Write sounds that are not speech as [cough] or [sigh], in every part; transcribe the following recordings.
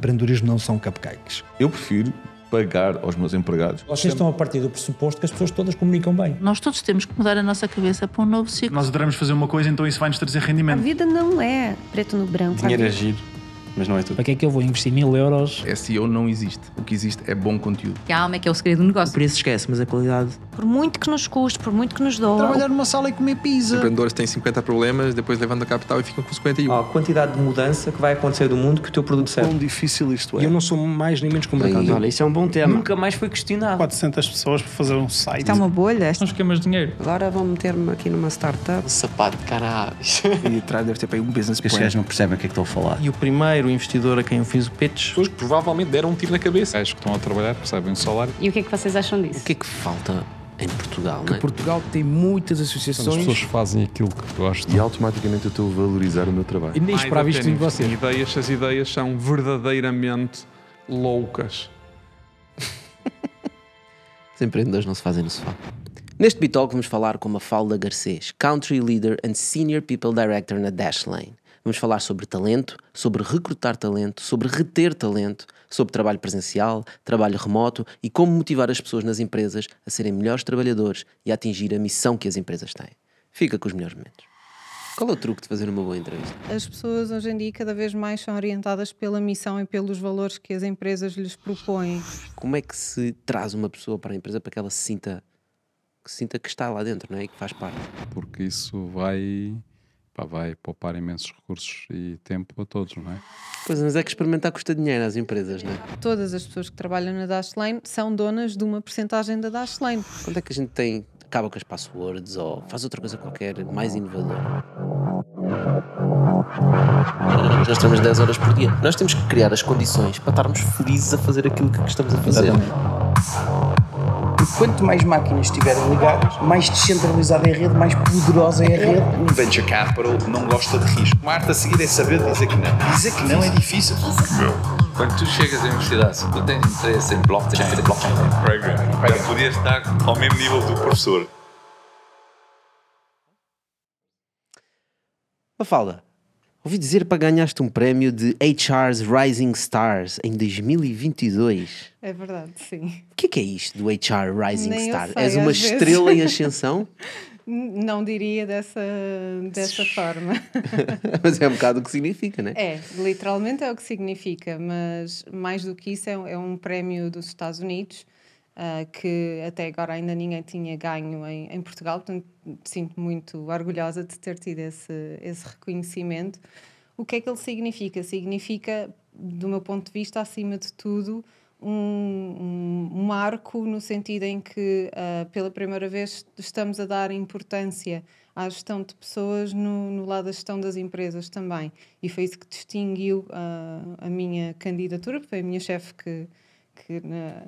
Empreendedorismo não são cupcakes. Eu prefiro pagar aos meus empregados. Vocês estão a partir do pressuposto que as pessoas todas comunicam bem. Nós todos temos que mudar a nossa cabeça para um novo ciclo. Nós adoramos fazer uma coisa, então isso vai nos trazer A rendimento. vida não é preto no branco. Dinheiro A é giro, mas não é tudo. Para que é que eu vou investir mil euros? SEO não existe. O que existe é bom conteúdo. A alma é que é o segredo do negócio. O preço esquece, mas a qualidade. Por muito que nos custe, por muito que nos doa. Trabalhar numa sala e comer Os pizza. empreendedores têm 50 problemas, depois levantam capital e ficam com 51. A quantidade de mudança que vai acontecer do mundo que o teu produto serve. Quão difícil isto E eu não sou mais nem menos que o mercado. Olha, isso é um bom tema. Nunca mais foi questionado. 400 pessoas para fazer um site. Está uma bolha. São esquemas de dinheiro. Agora vão meter-me aqui numa startup. Sapato de caralho. [laughs] E atrás deve ter para aí um business Estes gajos não percebem o que é que estou a falar. E o primeiro investidor a quem eu fiz o pitch. pessoas que provavelmente deram um tiro na cabeça. Gajos que estão a trabalhar, recebem um salário. E o que é que vocês acham disso? O que é que falta em Portugal, não é? Portugal tem muitas associações. fazem aquilo que gostam. E automaticamente eu estou a valorizar o meu trabalho. E nem esperava isto de vocês. Ideias, as ideias são verdadeiramente loucas. Os empreendedores não se fazem no sofá. Neste Bitalk vamos falar com Mafalda Garcês, Country Leader and Senior People Director na Dashlane. Vamos falar sobre talento, sobre recrutar talento, sobre reter talento, sobre trabalho presencial, trabalho remoto e como motivar as pessoas nas empresas a serem melhores trabalhadores e a atingir a missão que as empresas têm. Fica com os melhores momentos. Qual é o truque de fazer uma boa entrevista? As pessoas hoje em dia cada vez mais são orientadas pela missão e pelos valores que as empresas lhes propõem. Como é que se traz uma pessoa para a empresa para que ela se sinta que, se sinta que está lá dentro não é? e que faz parte? Porque isso vai, pá, vai poupar imensos recursos e tempo a todos, não é? Pois, mas é que experimentar custa dinheiro às empresas, não é? Todas as pessoas que trabalham na Dashlane são donas de uma porcentagem da Dashlane. Quando é que a gente tem, acaba com as passwords ou faz outra coisa qualquer mais inovadora? Nós temos 10 horas por dia. Nós temos que criar as condições para estarmos felizes a fazer aquilo que estamos a fazer. Quanto mais máquinas estiverem ligadas, mais descentralizada é a rede, mais poderosa é a rede. Um venture capital não gosta de risco. Uma arte a seguir é saber dizer que não. Dizer que não é difícil. Quando tu chegas à universidade, se tu tens interesse em blockchain, blockchain programming, já podias estar ao mesmo nível do professor. Mafalda, ouvi dizer para ganhaste um prémio de HR's Rising Stars em 2022. É verdade, sim. O que é, que é isto do HR Rising Nem Star? sei, És uma às vezes. estrela em ascensão? [laughs] Não diria dessa, dessa forma. [laughs] mas é um bocado o que significa, não é? É, literalmente é o que significa, mas mais do que isso é, é um prémio dos Estados Unidos ah, que até agora ainda ninguém tinha ganho em, em Portugal, portanto sinto muito orgulhosa de ter tido esse, esse reconhecimento. O que é que ele significa? Significa, do meu ponto de vista, acima de tudo, um, um marco no sentido em que, ah, pela primeira vez, estamos a dar importância à gestão de pessoas no, no lado da gestão das empresas também. E foi isso que distinguiu ah, a minha candidatura, foi a minha chefe que. Que na,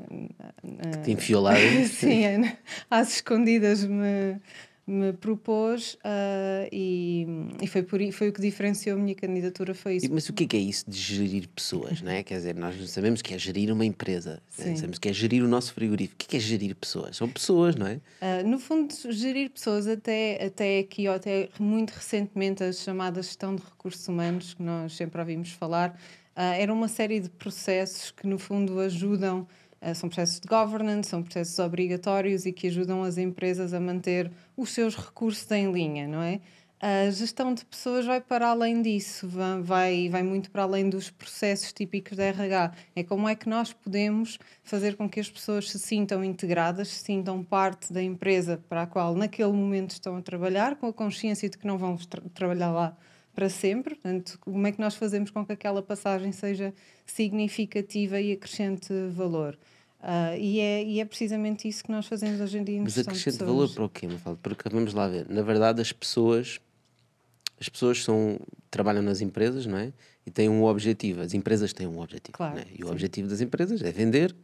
na- te enfiou lá. [laughs] Sim, [laughs] às escondidas me, me propôs ah, e, e foi, por, foi o que diferenciou a minha candidatura. Foi isso. Mas o que é, que é isso de gerir pessoas, não é? Quer dizer, nós sabemos que é gerir uma empresa, né? Sabemos que é gerir o nosso frigorífico. O que é, que é gerir pessoas? São pessoas, não é? Uh, no fundo, gerir pessoas até, até aqui, ou até muito recentemente, a chamada gestão de recursos humanos, que nós sempre ouvimos falar, uh, era uma série de processos que, no fundo, ajudam, uh, são processos de governance, são processos obrigatórios e que ajudam as empresas a manter os seus recursos em linha, não é? A gestão de pessoas vai para além disso, va- vai, vai muito para além dos processos típicos da RH. É como é que nós podemos fazer com que as pessoas se sintam integradas, se sintam parte da empresa para a qual naquele momento estão a trabalhar, com a consciência de que não vão tra- trabalhar lá para sempre. Portanto, como é que nós fazemos com que aquela passagem seja significativa e acrescente valor? Ah, e, é, e é precisamente isso que nós fazemos hoje em dia em Mas acrescente valor para o quê, Mafalda? Porque vamos lá ver. Na verdade, as pessoas, as pessoas são, trabalham nas empresas, não é? E têm um objetivo. As empresas têm um objetivo. Claro, é? E o sim. objetivo das empresas é vender.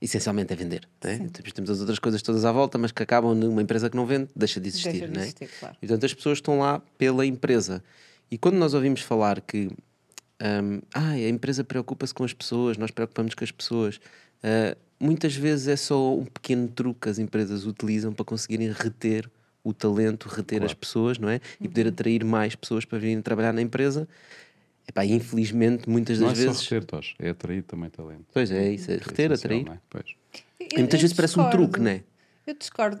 Essencialmente é vender. É? Depois temos as outras coisas todas à volta, mas que acabam numa empresa que não vende, deixa de existir. Deixa de é? existir, claro. E portanto as pessoas estão lá pela empresa. E quando nós ouvimos falar que hum, ah, a empresa preocupa-se com as pessoas, nós preocupamos com as pessoas, ah, muitas vezes é só um pequeno truque que as empresas utilizam para conseguirem reter o talento, reter as pessoas, não é? E poder atrair mais pessoas para virem trabalhar na empresa. Epá, infelizmente, muitas Não das é vezes. só reter, Tos, é atrair também talento. Pois é, isso, é Que reter, atrair. não é? Pois. E muitas vezes parece um truque, não é? Eu discordo.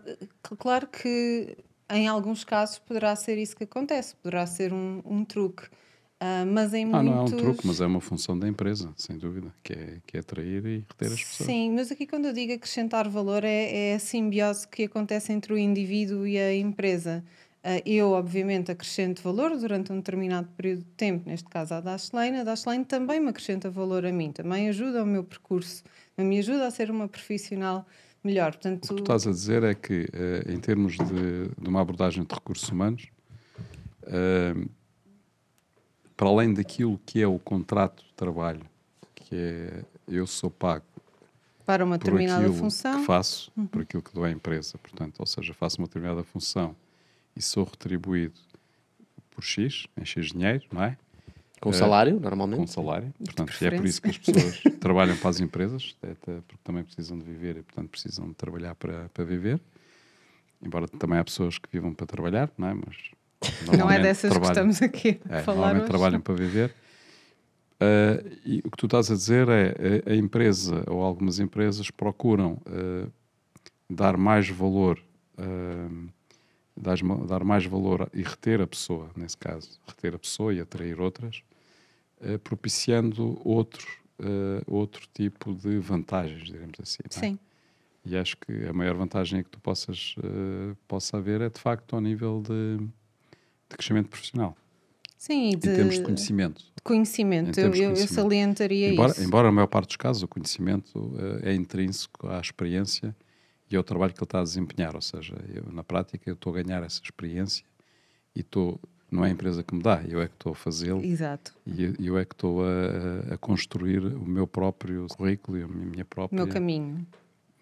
Claro que em alguns casos poderá ser isso que acontece, poderá ser um, um truque. Ah, mas em Ah, muitos... não é um truque, mas é uma função da empresa, sem dúvida, que é, que é atrair e reter as pessoas. Sim, mas aqui quando eu digo acrescentar valor é, é a simbiose que acontece entre o indivíduo e a empresa. Ah, eu, obviamente, acrescento valor durante um determinado período de tempo, neste caso à Dashlane. A Dashlane também me acrescenta valor a mim, também ajuda ao meu percurso, me ajuda a ser uma profissional melhor. Portanto, O que tu estás a dizer é que, eh, em termos de, de uma abordagem de recursos humanos, eh, para além daquilo que é o contrato de trabalho, que é eu sou pago para uma determinada função. que faço, Uhum. por aquilo que dou à empresa, portanto, ou seja, faço uma determinada função e sou retribuído por X, em X dinheiro, não é? Com Eh, salário, normalmente. Com salário, portanto, e é por isso que as pessoas [laughs] trabalham para as empresas, até porque também precisam de viver e, portanto, precisam de trabalhar para, para viver. Embora também há pessoas que vivam para trabalhar, não é? Mas [laughs] Não é normalmente dessas que trabalham- estamos aqui a é, falar Normalmente hoje. trabalham para viver. Ah, e o que tu estás a dizer é a, a empresa ou algumas empresas procuram ah, dar mais valor, dar, dar mais valor e reter a pessoa, nesse caso, reter a pessoa e atrair outras, ah, propiciando outro, ah, outro tipo de vantagens, digamos assim. é? Sim. E acho que a maior vantagem que tu possas uh, possa haver é de facto ao nível de, de crescimento profissional. Sim, e Em termos de conhecimento. de conhecimento. Eu, de eu- conhecimento. salientaria embora, isso. embora a maior parte dos casos o conhecimento uh, é intrínseco à experiência e ao trabalho que ele está a desempenhar. Ou seja, eu, na prática eu estou a ganhar essa experiência e estou, não é a empresa que me dá, eu é que estou a fazê-lo. Exato. E eu, é que estou a, a construir o meu próprio currículo e a minha própria meu caminho.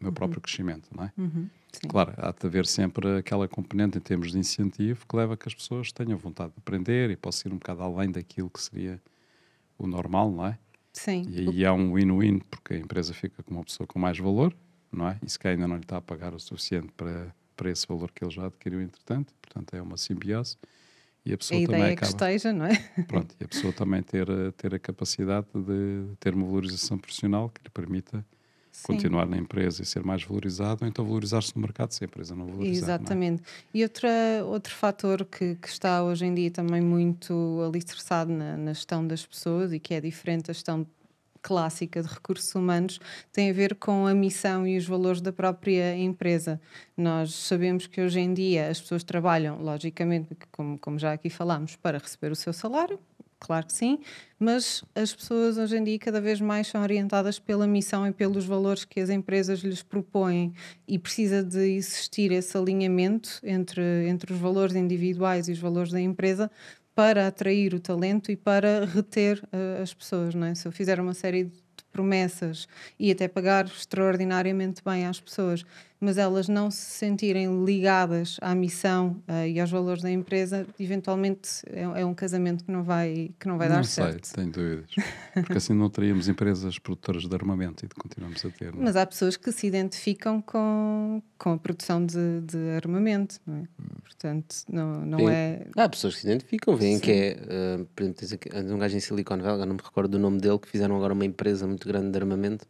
o meu próprio crescimento, não é? Uhum, sim. Claro, há de haver sempre aquela componente em termos de incentivo que leva a que as pessoas tenham vontade de aprender e possa ir um bocado além daquilo que seria o normal, não é? Sim. E aí há um win-win, porque a empresa fica com uma pessoa com mais valor, não é? E se ainda não lhe está a pagar o suficiente para, para esse valor que ele já adquiriu entretanto, portanto é uma simbiose. E a A pessoa ideia também que acaba... esteja, não é? Pronto, e a pessoa também ter, a- ter a capacidade de ter uma valorização profissional que lhe permita Sim. continuar na empresa e ser mais valorizado, ou então valorizar-se no mercado se a empresa não valorizar. não é? Exatamente. E outra, outro fator que, que está hoje em dia também muito alicerçado na, na gestão das pessoas e que é diferente da gestão clássica de recursos humanos tem a ver com a missão e os valores da própria empresa. Nós sabemos que hoje em dia as pessoas trabalham, logicamente, como, como já aqui falámos, para receber o seu salário, claro que sim, mas as pessoas hoje em dia cada vez mais são orientadas pela missão e pelos valores que as empresas lhes propõem e precisa de existir esse alinhamento entre, entre os valores individuais e os valores da empresa para atrair o talento e para reter eh, as pessoas, não é? Se eu fizer uma série de promessas e até pagar extraordinariamente bem às pessoas, mas elas não se sentirem ligadas à missão eh, e aos valores da empresa, eventualmente é, é um casamento que não vai, que não vai dar não sei, certo. tenho dúvidas. Porque assim não teríamos empresas produtoras de armamento e continuamos a ter. não é? Mas há pessoas que se identificam com, com a produção de, de armamento, não é? Portanto, não, não Sim. é. Há pessoas que se identificam, veem Sim. que é. uh, por exemplo, tens aqui- um gajo em Silicon Valley, não me recordo do nome dele, que fizeram agora uma empresa muito grande de armamento.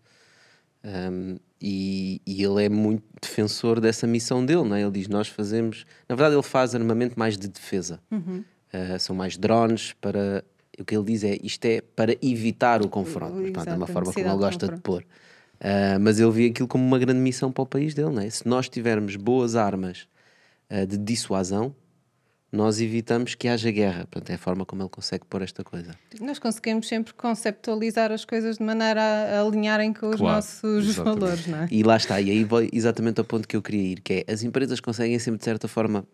Um, e, e ele é muito defensor dessa missão dele, não é? Ele diz: Nós fazemos. Na verdade, ele faz armamento mais de defesa. Uhum. Uh, são mais drones para. O que ele diz é: isto é para evitar o confronto. Mas, pronto, é uma forma como ele gosta de pôr. Uh, mas ele vê aquilo como uma grande missão para o país dele, não é? Se nós tivermos boas armas uh, de dissuasão, nós evitamos que haja guerra. Portanto, é a forma como ele consegue pôr esta coisa. Nós conseguimos sempre conceptualizar as coisas de maneira a, alinharem com os Claro, nossos exatamente. valores, não é? E lá está, e aí vou exatamente ao ponto que eu queria ir, que é as empresas conseguem sempre, de certa forma,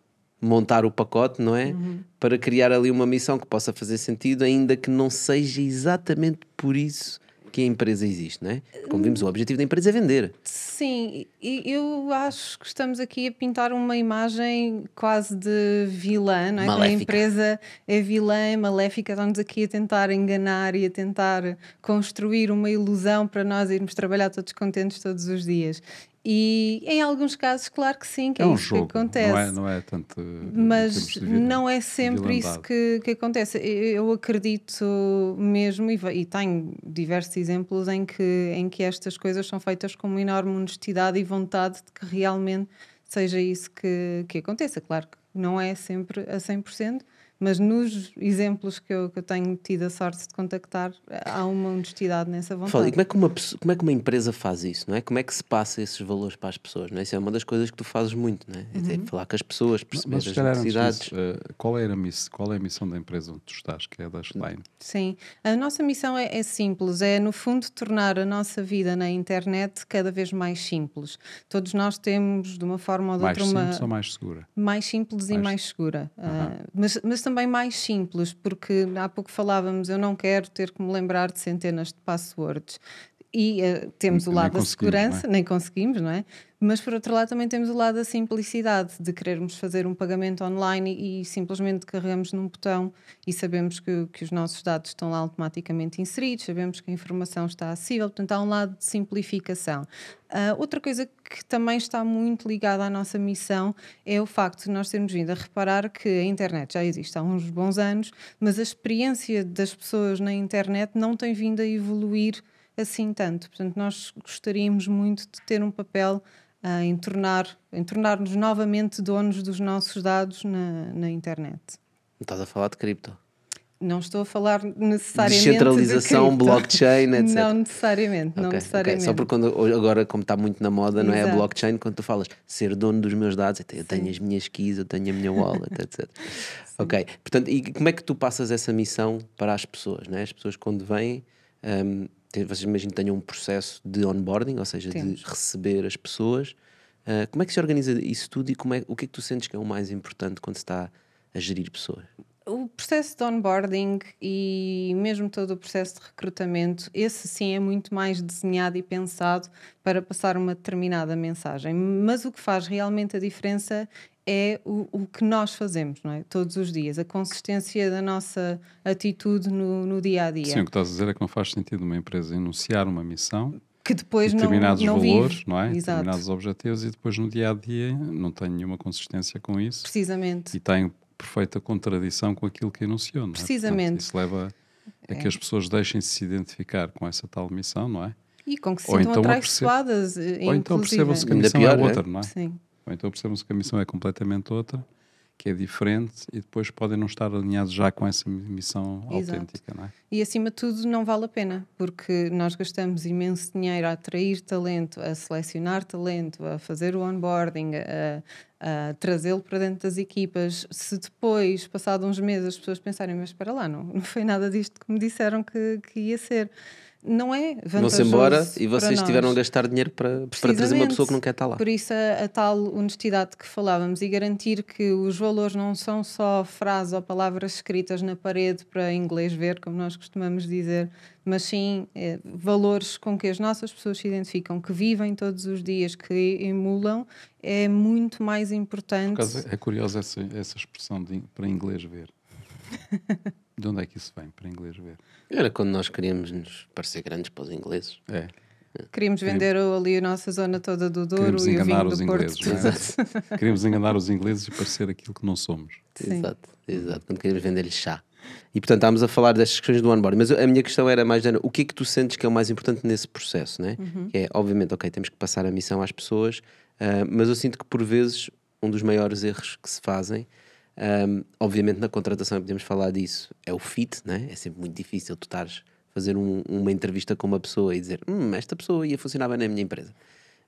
montar o pacote, não é? Uhum. Para criar ali uma missão que possa fazer sentido, ainda que não seja exatamente por isso que a empresa existe, não é? Como vimos, o objetivo da empresa é vender. Sim, e eu acho que estamos aqui a pintar uma imagem quase de vilã, não é? Que A Maléfica. empresa é vilã, é maléfica, estamos aqui a tentar enganar e a tentar construir uma ilusão para nós irmos trabalhar todos contentes todos os dias. E em alguns casos, claro que sim, que é, é um isso jogo, que acontece. Não é, não é tanto. Mas não é sempre isso que, que acontece. Eu acredito mesmo, e, e tenho diversos exemplos em que, em que estas coisas são feitas com uma enorme honestidade e vontade de que realmente seja isso que, que aconteça. Claro que não é sempre a 100%, mas nos exemplos que eu, que eu tenho tido a sorte de contactar, há uma honestidade nessa vontade. Fala, e como é, que uma, como é que uma empresa faz isso, não é? Como é que se passa esses valores para as pessoas, não é? Isso é uma das coisas que tu fazes muito, não é? É Uhum. falar com as pessoas, perceber Mas, as necessidades. disso, eh, qual, é a miss, qual é a missão da empresa onde tu estás, que é a da Stein? Sim, a nossa missão é, é simples, é no fundo tornar a nossa vida na internet cada vez mais simples. Todos nós temos, de uma forma ou de Mais outra, uma... simples ou mais segura? mais simples e Mais- mais segura. Ah, mas, mas também mais simples, porque há pouco falávamos, eu não quero ter que me lembrar de centenas de passwords. E ah, temos o lado da é? segurança, nem conseguimos, não é? Mas por outro lado também temos o lado da simplicidade, de querermos fazer um pagamento online e, e simplesmente carregamos num botão e sabemos que, que os nossos dados estão lá automaticamente inseridos, sabemos que a informação está acessível, portanto há um lado de simplificação. Ah, outra coisa que também está muito ligada à nossa missão é o facto de nós termos vindo a reparar que a internet já existe há uns bons anos, mas a experiência das pessoas na internet não tem vindo a evoluir assim tanto. Portanto, nós gostaríamos muito de ter um papel ah, em tornar em tornar-nos novamente donos dos nossos dados na, na internet. Estás a falar de cripto. Não estou a falar necessariamente Descentralização, de blockchain, etc. Não necessariamente, não Ok, ok. necessariamente. Só porque quando, agora, como está muito na moda, não é a Exato. blockchain, quando tu falas ser dono dos meus dados, eu tenho as minhas keys, eu tenho a minha wallet, [laughs] etc. ok, portanto, e como é que tu passas essa missão para as pessoas? Né? As pessoas quando vêm, tem- vocês imagino que tenham um processo de onboarding, ou seja, Temos. de receber as pessoas. Ah, como é que se organiza isso tudo e como é, o que é que tu sentes que é o mais importante quando se está a gerir pessoas? O processo de onboarding e mesmo todo o processo de recrutamento, esse sim é muito mais desenhado e pensado para passar uma determinada mensagem. Mas o que faz realmente a diferença é o, o que nós fazemos, não é? Todos os dias, a consistência da nossa atitude no, no dia a dia. Sim, o que estás a dizer é que não faz sentido uma empresa enunciar uma missão, Que depois não, determinados não valores, vive. não é? Exato. Determinados objetivos e depois no dia a dia não tem nenhuma consistência com isso Precisamente. e tem perfeita contradição com aquilo que enunciou, não é? Precisamente. Portanto, isso leva a que É. as pessoas deixem-se se identificar com essa tal missão, não é? E com que se Ou sintam então atraiçoadas, Ou então percebam-se que a missão pior, é outra, não é? Sim. Ou então percebam-se que a missão é completamente outra, que é diferente e depois podem não estar alinhados já com essa missão Exato. autêntica, não é? E acima de tudo não vale a pena, porque nós gastamos imenso dinheiro a atrair talento, a selecionar talento, a fazer o onboarding, a, a trazê-lo para dentro das equipas. Se depois, passado uns meses, as pessoas pensarem, mas espera lá, não, não foi nada disto que me disseram que, que ia ser. Não é vantajoso Vão-se embora e vocês tiveram a gastar dinheiro para, para trazer uma pessoa que não quer estar lá. Por isso a, a tal honestidade que falávamos e garantir que os valores não são só frases ou palavras escritas na parede para inglês ver, como nós costumamos dizer, mas sim eh, valores com que as nossas pessoas se identificam, que vivem todos os dias, que emulam, é muito mais Por importante. acaso é curiosa essa, essa expressão de, para inglês ver. [laughs] De onde é que isso vem, para inglês ver? Era quando nós queríamos nos parecer grandes para os ingleses. É. Queríamos vender ali a nossa zona toda do Douro Queremos e o enganar vinho os do Porto. ingleses, não é? [laughs] Queremos enganar os ingleses e parecer aquilo que não somos. Sim. Exato, exato. Quando queríamos vender-lhe chá. E portanto estávamos a falar destas questões do onboarding, mas a minha questão era mais, Ana, o que é que tu sentes que é o mais importante nesse processo, né? Uhum. Que é, obviamente, ok, temos que passar a missão às pessoas, ah, mas eu sinto que por vezes um dos maiores erros que se fazem, ah, obviamente na contratação podemos falar disso, é o fit, né? É sempre muito difícil tu estares fazer um- uma entrevista com uma pessoa e dizer, hum, esta pessoa ia funcionar bem na minha empresa.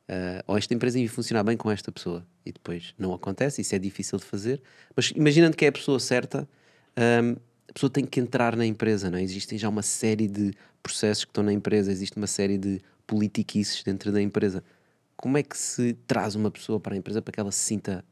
Ah, ou esta empresa ia funcionar bem com esta pessoa. E depois não acontece, isso é difícil de fazer. Mas imaginando que é a pessoa certa, ahm, a pessoa tem que entrar na empresa, não é? Existem já uma série de processos que estão na empresa, existe uma série de politiquices dentro da empresa. Como é que se traz uma pessoa para a empresa para que ela se sinta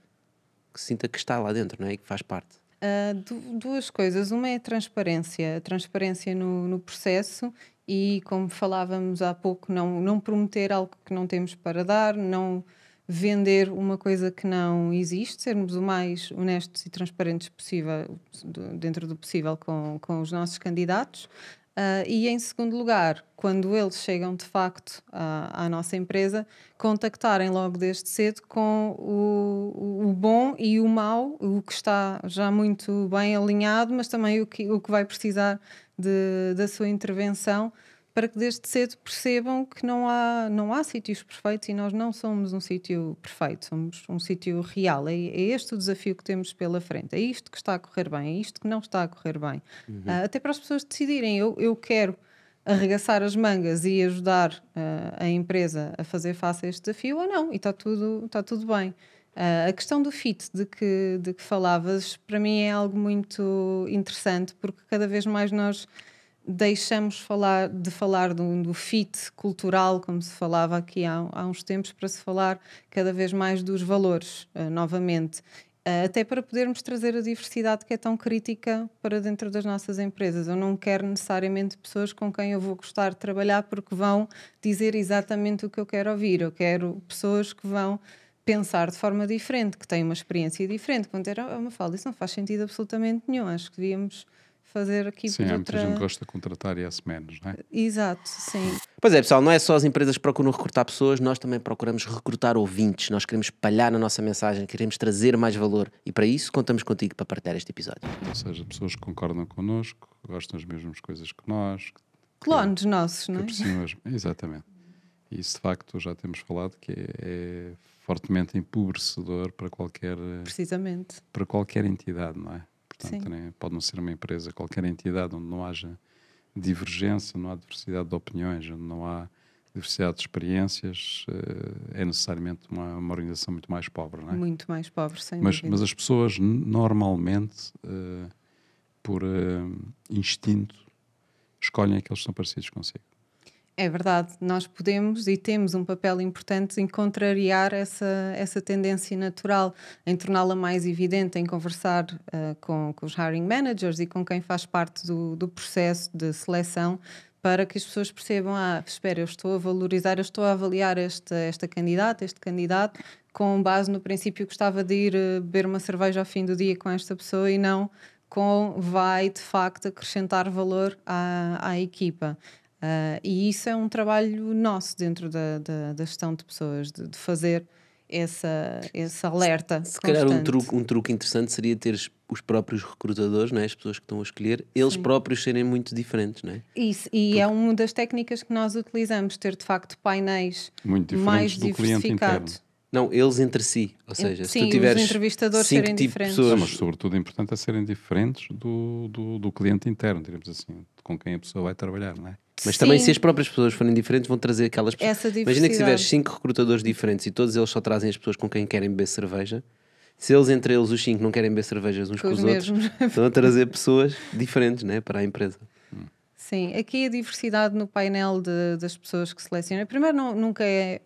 que, sinta que está lá dentro, não é? E que faz parte? Uh, du- duas coisas. Uma é a transparência, a transparência no, no processo e, como falávamos há pouco, não, não prometer algo que não temos para dar, não vender uma coisa que não existe, sermos o mais honestos e transparentes possível, dentro do possível com, com os nossos candidatos. Ah, e em segundo lugar, quando eles chegam de facto à, à nossa empresa, contactarem logo desde cedo com o, o bom e o mau, o que está já muito bem alinhado, mas também o que, o que vai precisar de, da sua intervenção para que desde cedo percebam que não há, não há sítios perfeitos e nós não somos um sítio perfeito, somos um sítio real. É, é, este o desafio que temos pela frente. É isto que está a correr bem, é isto que não está a correr bem. Uhum. Uh, até para as pessoas decidirem, eu, eu quero arregaçar as mangas e ajudar uh, a empresa a fazer face a este desafio ou não, e está tudo, está tudo bem. Uh, a questão do fit de que, de que falavas, para mim é algo muito interessante, porque cada vez mais nós deixamos falar, de falar do, do fit cultural, como se falava aqui há, há, uns tempos, para se falar cada vez mais dos valores, uh, novamente. Uh, até para podermos trazer a diversidade que é tão crítica para dentro das nossas empresas. Eu não quero necessariamente pessoas com quem eu vou gostar de trabalhar porque vão dizer exatamente o que eu quero ouvir. Eu quero pessoas que vão pensar de forma diferente, que têm uma experiência diferente. Quando era uma fala, isso não faz sentido absolutamente nenhum. Acho que devíamos fazer aqui sim, há outra... muita gente que gosta de contratar e é menos, não é? Exato, sim. Pois é, pessoal, não é só as empresas que procuram recrutar pessoas, nós também procuramos recrutar ouvintes. Nós queremos espalhar na nossa mensagem, queremos trazer mais valor e para isso contamos contigo para partilhar este episódio. Ou seja, pessoas que concordam connosco, gostam das mesmas coisas que nós. Clones que, nossos, não é? Exatamente. E isso de facto já temos falado que é, é fortemente empobrecedor para qualquer Precisamente. para qualquer entidade, não é? Portanto, né, pode não ser uma empresa, qualquer entidade onde não haja divergência, não há diversidade de opiniões, onde não há diversidade de experiências, eh, é necessariamente uma, uma organização muito mais pobre, não é? Muito mais pobre, sem mas, dúvida. Mas as pessoas normalmente, uh, por uh, instinto, escolhem aqueles que são parecidos consigo. É verdade, nós podemos e temos um papel importante em contrariar essa, essa tendência natural, em torná-la mais evidente, em conversar uh, com, com os hiring managers e com quem faz parte do, do processo de seleção, para que as pessoas percebam: ah, espera, eu estou a valorizar, eu estou a avaliar esta, esta candidata, este candidato, com base no princípio que gostava de ir uh, beber uma cerveja ao fim do dia com esta pessoa e não com vai de facto acrescentar valor à, à equipa. Uh, e isso é um trabalho nosso dentro da, da, da gestão de pessoas, de, de, fazer essa, esse alerta. Se, se calhar um truque, um truque interessante seria ter os próprios recrutadores, não é? as pessoas que estão a escolher, eles Sim. próprios serem muito diferentes. Não é? Isso, e Porque... é uma das técnicas que nós utilizamos, ter de facto painéis mais diversificados. Não, eles entre si. Ou seja, Sim, se tu tiveres. Os entrevistadores serem diferentes. Pessoas... Não, mas, sobretudo, é importante é serem diferentes do, do, do cliente interno, digamos assim, com quem a pessoa vai trabalhar, não é? Mas Sim. também, se as próprias pessoas forem diferentes, vão trazer aquelas pessoas. Imagina que se tiveres cinco recrutadores diferentes e todos eles só trazem as pessoas com quem querem beber cerveja. Se eles, entre eles, os cinco, não querem beber cervejas uns com, com os, outros, [laughs] estão a trazer pessoas diferentes né, para a empresa. Sim, aqui a diversidade no painel de, das pessoas que selecionam. Primeiro, não, nunca é,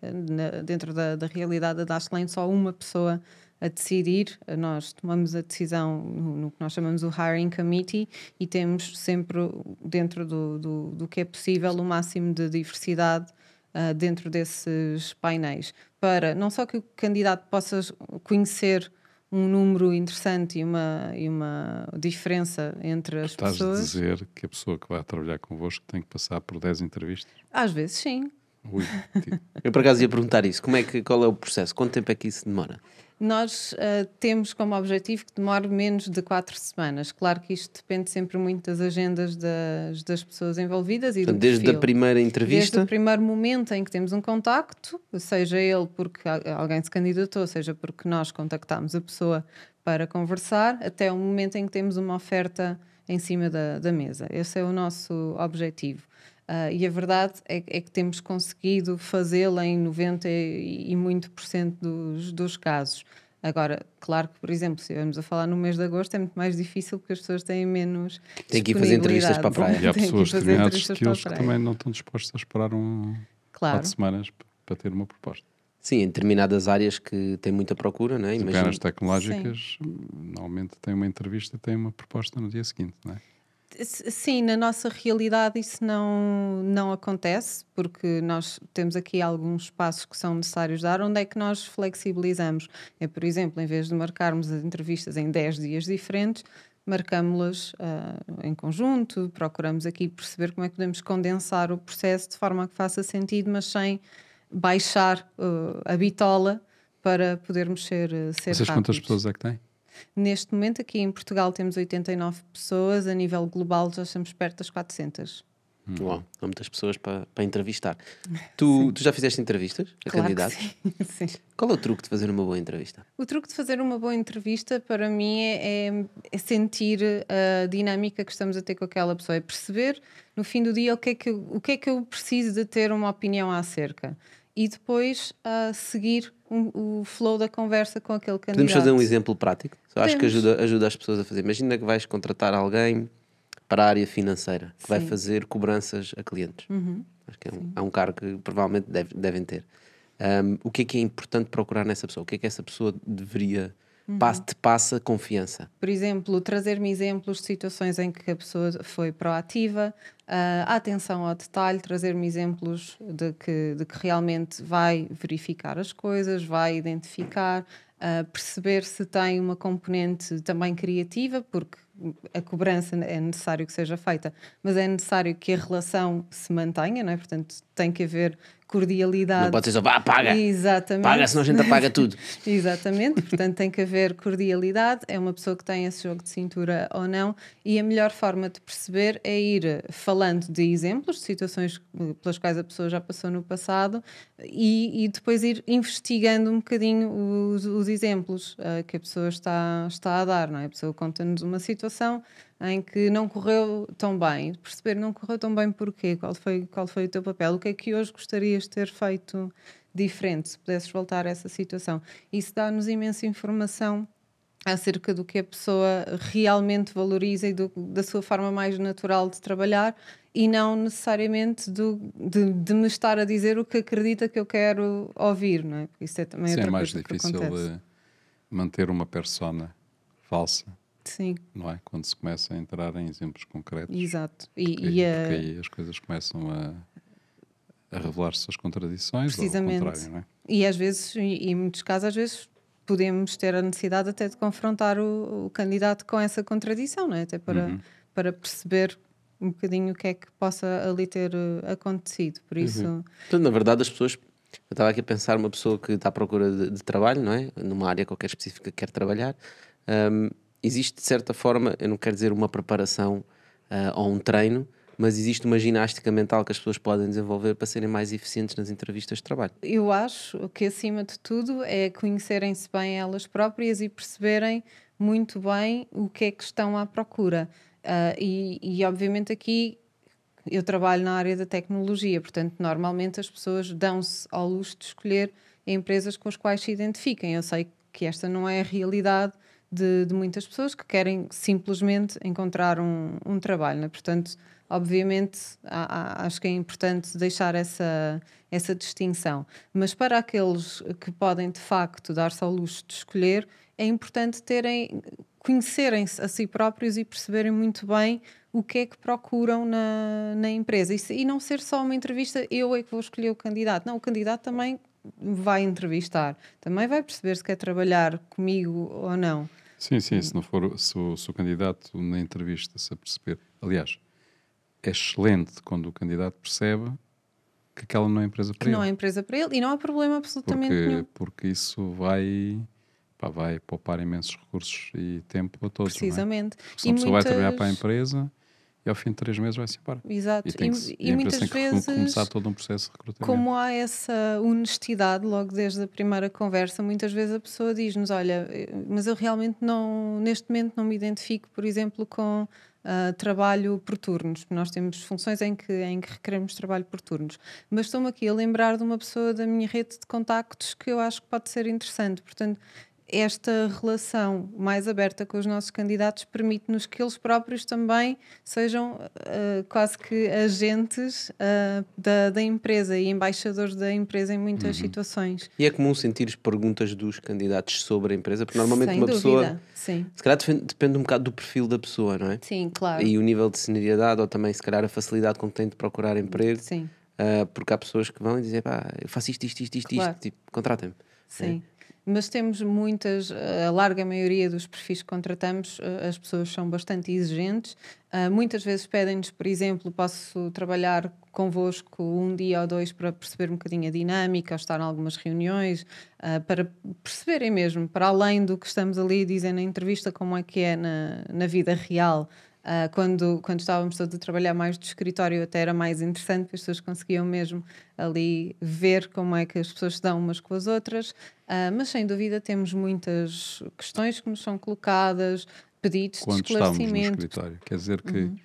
dentro da, da realidade da Dashlane, só uma pessoa a decidir, nós tomamos a decisão no, que nós chamamos o Hiring Committee e temos sempre, dentro do, do, do que é possível, o máximo de diversidade uh, dentro desses painéis, para não só que o candidato possa conhecer um número interessante e uma, e uma diferença entre as Estás pessoas. Estás a dizer que a pessoa que vai trabalhar convosco tem que passar por 10 entrevistas? Às vezes, sim. Ui, [laughs] Eu, por acaso, ia perguntar isso. Como é que, qual é o processo? Quanto tempo é que isso demora? Nós uh, temos como objetivo que demore menos de quatro semanas. Claro que isto depende sempre muito das agendas das, das pessoas envolvidas e do Desde perfil. a primeira entrevista? Desde o primeiro momento em que temos um contacto, seja ele porque alguém se candidatou, seja porque nós contactámos a pessoa para conversar, até o momento em que temos uma oferta em cima da, da mesa. Esse é o nosso objetivo. Uh, e a verdade é, é, que temos conseguido fazê-la em 90 e, e muito por cento dos, dos casos. Agora, claro que, por exemplo, se estivermos a falar no mês de agosto, é muito mais difícil porque as pessoas têm menos. Tem que ir fazer entrevistas para a praia. E há pessoas determinadas que, que também não estão dispostos a esperar um, claro. quatro semanas para ter uma proposta. Sim, em determinadas áreas que têm muita procura, não é? Imagino... Tecnológicas, Sim. normalmente tem uma entrevista e tem uma proposta no dia seguinte, não é? Sim, na nossa realidade isso não, não acontece, porque nós temos aqui alguns passos que são necessários dar. Onde é que nós flexibilizamos? É, por exemplo, em vez de marcarmos as entrevistas em 10 dias diferentes, marcámos-las ah, em conjunto, procuramos aqui perceber como é que podemos condensar o processo de forma a que faça sentido, mas sem baixar ah, a bitola para podermos ser, ah, ser Vocês quantas rápidos. pessoas é que têm? Neste momento, aqui em Portugal, temos 89 pessoas, a nível global já estamos perto das 400. Uau, há muitas pessoas para, para entrevistar. [laughs] Tu, tu já fizeste entrevistas a Claro candidatos? sim, [laughs] sim. Qual é o truque de fazer uma boa entrevista? O truque de fazer uma boa entrevista para mim é, é- é sentir a dinâmica que estamos a ter com aquela pessoa, é perceber no fim do dia o que é que eu, o que é que eu preciso de ter uma opinião acerca e depois a seguir um- o flow da conversa com aquele candidato. Podemos fazer um exemplo prático? Eu acho que ajuda, ajuda as pessoas a fazer. Imagina que vais contratar alguém para a área financeira que vai Sim. fazer cobranças a clientes. Uhum. Acho que é um, é um cargo que provavelmente deve- devem ter. Um, o que é que é importante procurar nessa pessoa? O que é que essa pessoa deveria. Uhum. te passa confiança? Por exemplo, trazer-me exemplos de situações em que a pessoa foi proativa, ah, a atenção ao detalhe, trazer-me exemplos de que, de que realmente vai verificar as coisas, vai identificar, ah, perceber se tem uma componente também criativa, porque a cobrança é necessário que seja feita, mas é necessário que a relação se mantenha, não é? Portanto, tem que haver cordialidade. Não pode ser só, "Vá, paga." Exatamente. Paga, senão a gente apaga [laughs] tudo. Exatamente, portanto tem que haver cordialidade, é uma pessoa que tem esse jogo de cintura ou não, e a melhor forma de perceber é ir falando de exemplos, de situações pelas quais a pessoa já passou no passado, e, e depois ir investigando um bocadinho os, os exemplos eh, que a pessoa está, está a dar, não é? A pessoa conta-nos uma situação em que não correu tão bem, perceber não correu tão bem porquê, qual foi, qual foi o teu papel, o que é que hoje gostarias de ter feito diferente, se pudesses voltar a essa situação. Isso dá-nos imensa informação acerca do que a pessoa realmente valoriza e do- da sua forma mais natural de trabalhar e não necessariamente do, de, de me estar a dizer o que acredita que eu quero ouvir, não é? Porque isso é também Sim, é mais difícil eh, manter uma persona falsa. Sim. Não é? Quando se começa a entrar em exemplos concretos. Exato. E- porque, e a- porque aí as coisas começam a, a revelar-se as contradições. Ou ao Precisamente. contrário, não é? E às vezes, e em muitos casos, às vezes podemos ter a necessidade até de confrontar o, o candidato com essa contradição, não é? Até para, Uhum. para perceber um bocadinho o que é que possa ali ter eh, acontecido. Por isso, Uhum. Portanto, na verdade, as pessoas. Eu estava aqui a pensar uma pessoa que está à procura de, de trabalho, não é? Numa área qualquer específica que quer trabalhar. Hum, existe, de certa forma, eu não quero dizer uma preparação ah, ou um treino, mas existe uma ginástica mental que as pessoas podem desenvolver para serem mais eficientes nas entrevistas de trabalho. eu acho que acima de tudo é conhecerem-se bem elas próprias e perceberem muito bem o que é que estão à procura. Ah, e, e, obviamente aqui eu trabalho na área da tecnologia, portanto, normalmente as pessoas dão-se ao luxo de escolher empresas com as quais se identifiquem. Eu sei que esta não é a realidade de, de muitas pessoas que querem simplesmente encontrar um, um trabalho, não é? portanto, obviamente, há- há- acho que é importante deixar essa, essa distinção. Mas para aqueles que podem de facto dar-se ao luxo de escolher, é importante terem conhecerem-se a si próprios e perceberem muito bem o que é que procuram na, na empresa. E, se- e não ser só uma entrevista, eu é que vou escolher o candidato. Não, o candidato também vai entrevistar, também vai perceber se quer trabalhar comigo ou não. Sim, sim, se não for se o, se o candidato na entrevista se aperceber. Aliás, é excelente quando o candidato percebe que aquela não é empresa para Que não é ele. empresa para ele e não há problema absolutamente porque, nenhum. porque isso vai, pá, vai poupar imensos recursos e tempo a todos. Precisamente. Não é? Se uma E pessoa vai trabalhar para a muitas- empresa e ao fim de três meses vai-se embora. Exato. E, E- que e a empresa muitas vezes, começar todo um processo de recrutamento. Como há essa honestidade logo desde a primeira conversa, muitas vezes a pessoa diz-nos: Olha, eh, mas eu realmente não, neste momento não me identifico, por exemplo, com ah, trabalho por turnos. Nós temos funções em que, em que requeremos trabalho por turnos. Mas estou-me aqui a lembrar de uma pessoa da minha rede de contactos que eu acho que pode ser interessante. Portanto, esta relação mais aberta com os nossos candidatos permite-nos que eles próprios também sejam ah, quase que agentes ah, da, da empresa e embaixadores da empresa em muitas Uhum. situações. E é comum sentir perguntas dos candidatos sobre a empresa, porque normalmente Sem uma dúvida, pessoa. sim. Se calhar depende, depende um bocado do perfil da pessoa, não é? Sim, claro. E o nível de senioridade, ou também, se calhar, a facilidade com que tem de procurar emprego. Sim. Ah, porque há pessoas que vão e dizem, pá, eu faço isto, isto, isto, isto, Claro. isto, tipo, contratem-me. Sim. Mas temos muitas, a larga maioria dos perfis que contratamos, eh, as pessoas são bastante exigentes. Uh, muitas vezes pedem-nos, por exemplo, posso trabalhar convosco um dia ou dois para perceber um bocadinho a dinâmica, ou estar em algumas reuniões, uh, para perceberem mesmo, para além do que estamos ali dizer na entrevista, como é que é na, na vida real. Uh, quando, quando estávamos todos a trabalhar mais do escritório, até era mais interessante, porque as pessoas conseguiam mesmo ali ver como é que as pessoas se dão umas com as outras. Uh, mas sem dúvida temos muitas questões que nos são colocadas, pedidos Quando de esclarecimento. no escritório. Quer dizer que Uhum.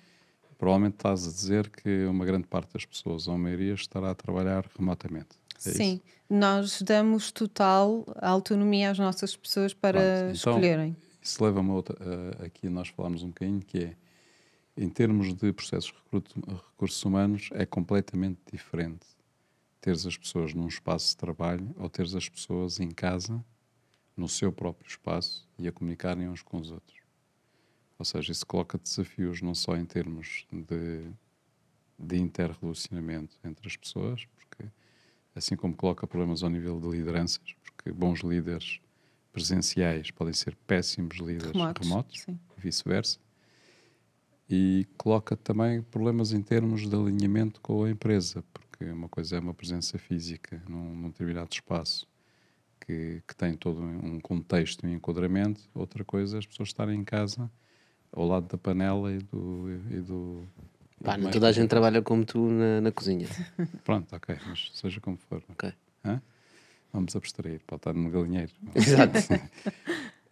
provavelmente estás a dizer que uma grande parte das pessoas, ou a maioria, estará a trabalhar remotamente. É isso? Sim, nós damos total autonomia às nossas pessoas para Pronto, então, escolherem. Isso leva-me a outra, a- aqui a nós falarmos um bocadinho, que é, em termos de processos de recursos humanos, é completamente diferente teres as pessoas num espaço de trabalho ou teres as pessoas em casa, no seu próprio espaço e a comunicarem uns com os outros. Ou seja, isso coloca desafios não só em termos de, de interrelacionamento entre as pessoas, porque assim como coloca problemas ao nível de lideranças, porque bons líderes presenciais podem ser péssimos líderes Remotos, remotos, e vice-versa. E coloca também problemas em termos de alinhamento com a empresa, porque uma coisa é uma presença física num, num determinado espaço que, que tem todo um contexto e um enquadramento, outra coisa é as pessoas estarem em casa ao lado da panela e do. E do Pá, não toda a gente trabalha como tu na, na cozinha. [laughs] Pronto, ok, mas seja como for. Ok. Hã? Vamos abstrair, pode estar no galinheiro. Exato.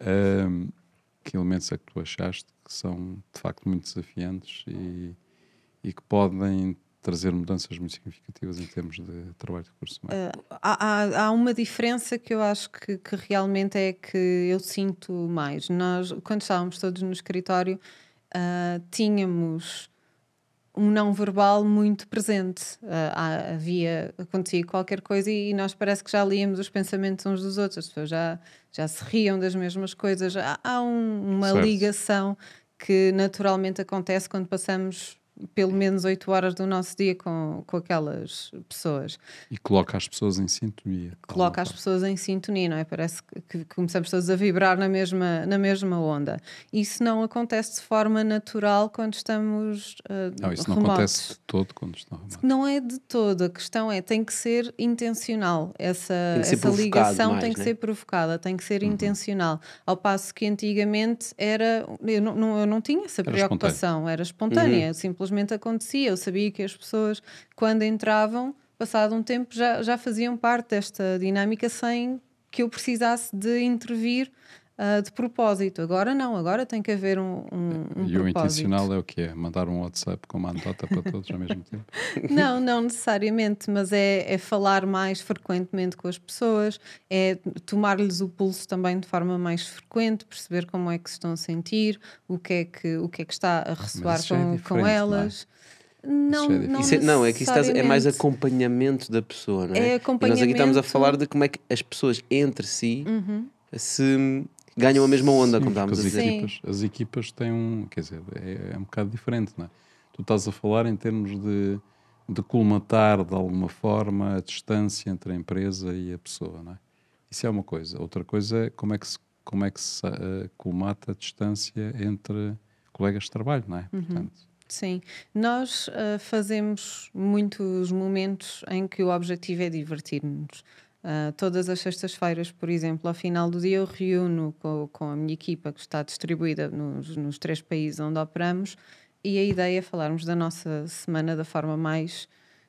Ahm, [laughs] que elementos é que tu achaste que são de facto muito desafiantes e, e que podem trazer mudanças muito significativas em termos de trabalho de humanos? Uh, há, há- há uma diferença que eu acho que, que realmente é que eu sinto mais. Nós, quando estávamos todos no escritório, uh, tínhamos um não verbal muito presente. Uh, havia, acontecia qualquer coisa e nós parece que já líamos os pensamentos uns dos outros, as pessoas já, já se riam das mesmas coisas. Há, há um- uma Certo. ligação que naturalmente acontece quando passamos pelo menos oito horas do nosso dia com, com aquelas pessoas E coloca as pessoas em sintonia. de coloca as pessoas em sintonia, não é? Parece que, que começamos todos a vibrar na mesma, na mesma onda. Isso não acontece de forma natural quando estamos uh. Não, isso não remotos. acontece de todo quando estão remotos. Não é de todo, a questão é tem que ser intencional. Essa, ser essa ligação mais, tem que né? ser provocada, tem que ser Uhum. intencional. Ao passo que antigamente era. Eu não, não- eu não tinha essa Era preocupação, era espontânea, Uhum. simplesmente acontecia. Eu sabia que as pessoas, quando entravam, passado um tempo, já, já faziam parte desta dinâmica sem que eu precisasse de intervir. Ah, de propósito, agora não, agora tem que haver um, um, um E o propósito. intencional é o que é? Mandar um WhatsApp com uma anedota para todos ao mesmo tempo? [laughs] Não, não necessariamente, mas é, é falar mais frequentemente com as pessoas, é tomar-lhes o pulso também de forma mais frequente, perceber como é que se estão a sentir, o que é que, o que, é que está a ressoar já é com, com é? elas. Não, é não, Isso é, não, é que isso estás- é mais acompanhamento da pessoa, não é? É E nós aqui estamos a acompanhamento. falar de como é que as pessoas entre si Uhum. se ganham a mesma onda, Sim, como estávamos a as dizer. equipas, as equipas têm um. Quer dizer, é, é um bocado diferente, não é? Tu estás a falar em termos de, de colmatar de alguma forma a distância entre a empresa e a pessoa, não é? Isso é uma coisa. Outra coisa é como é que se, como é que se eh, colmata a distância entre colegas de trabalho, não é? Uhum. Portanto, Sim, nós ah, fazemos muitos momentos em que o objetivo é divertir-nos. Ah, todas as sextas-feiras, por exemplo, ao final do dia, eu reúno com, com a minha equipa que está distribuída nos, nos três países onde operamos e a ideia é falarmos da nossa semana da forma mais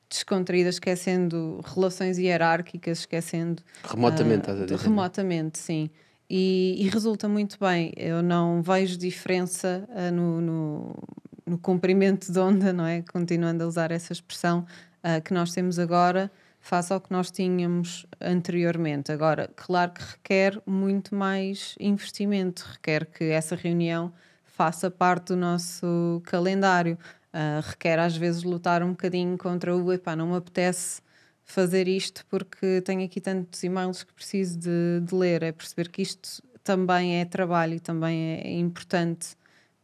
descontraída, esquecendo relações hierárquicas, esquecendo. Remotamente, ah, estás a dizer, não é? Remotamente, sim. E, e resulta muito bem. Eu não vejo diferença ah, no, no, no comprimento de onda, não é? Continuando a usar essa expressão ah, que nós temos agora, face ao que nós tínhamos anteriormente. Agora, claro que requer muito mais investimento, requer que essa reunião faça parte do nosso calendário. Ah, requer às vezes lutar um bocadinho contra o epá, não me apetece fazer isto porque tenho aqui tantos e-mails que preciso de, de ler. É perceber que isto também é trabalho e também é importante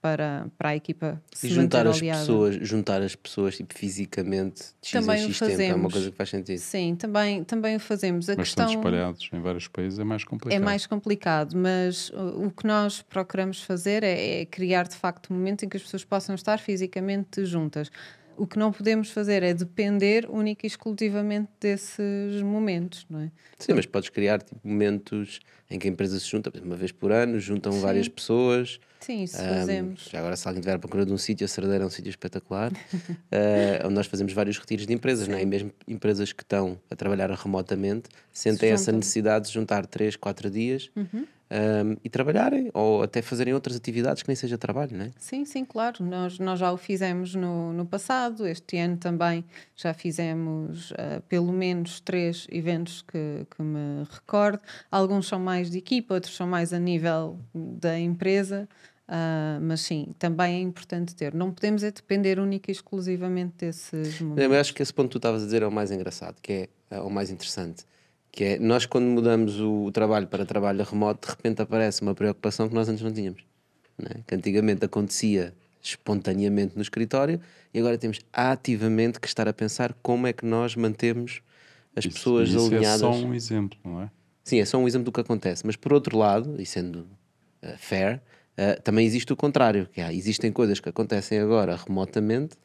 para, para a equipa se E juntar as aliada. pessoas, juntar as pessoas tipo, fisicamente de X Também em o X tempo é uma fazemos. coisa que faz sentido. Sim, também, também o fazemos. A Mas questão estando espalhados em vários países é mais complicado. é mais complicado, mas o que nós procuramos fazer é, é criar de facto um momento em que as pessoas possam estar fisicamente juntas. O que não podemos fazer é depender única e exclusivamente desses momentos, não é? Sim, mas podes criar tipo, momentos em que a empresa se junta, uma vez por ano, juntam Sim. várias pessoas. Sim, isso Ahm, fazemos. já agora, se alguém estiver à procura de um sítio, a Cerdeira é um sítio espetacular, [laughs] ah, onde nós fazemos vários retiros de empresas, não é? e mesmo empresas que estão a trabalhar remotamente sentem essa juntam. necessidade de juntar 3, 4 dias Uhum. Ahm, e trabalharem, ou até fazerem outras atividades que nem seja trabalho, não é? Sim, sim, claro. Nós, nós já o fizemos no, no passado. Este ano também já fizemos ah, pelo menos três eventos que, que me recordo. Alguns são mais de equipa, outros são mais a nível da empresa. Ah, mas sim, também é importante ter. Não podemos é depender única e exclusivamente desses Eu momentos. acho que esse ponto que tu estavas a dizer é o mais engraçado, que é, é o mais interessante. Que é, nós quando mudamos o trabalho para trabalho remoto, de repente aparece uma preocupação que nós antes não tínhamos. Não é? Que antigamente acontecia espontaneamente no escritório e agora temos ativamente que estar a pensar como é que nós mantemos as Isso- pessoas isso alinhadas. é só um exemplo, não é? Sim, é só um exemplo do que acontece. Mas por outro lado, e sendo eh, fair, eh, também existe o contrário, que há, existem coisas que acontecem agora remotamente,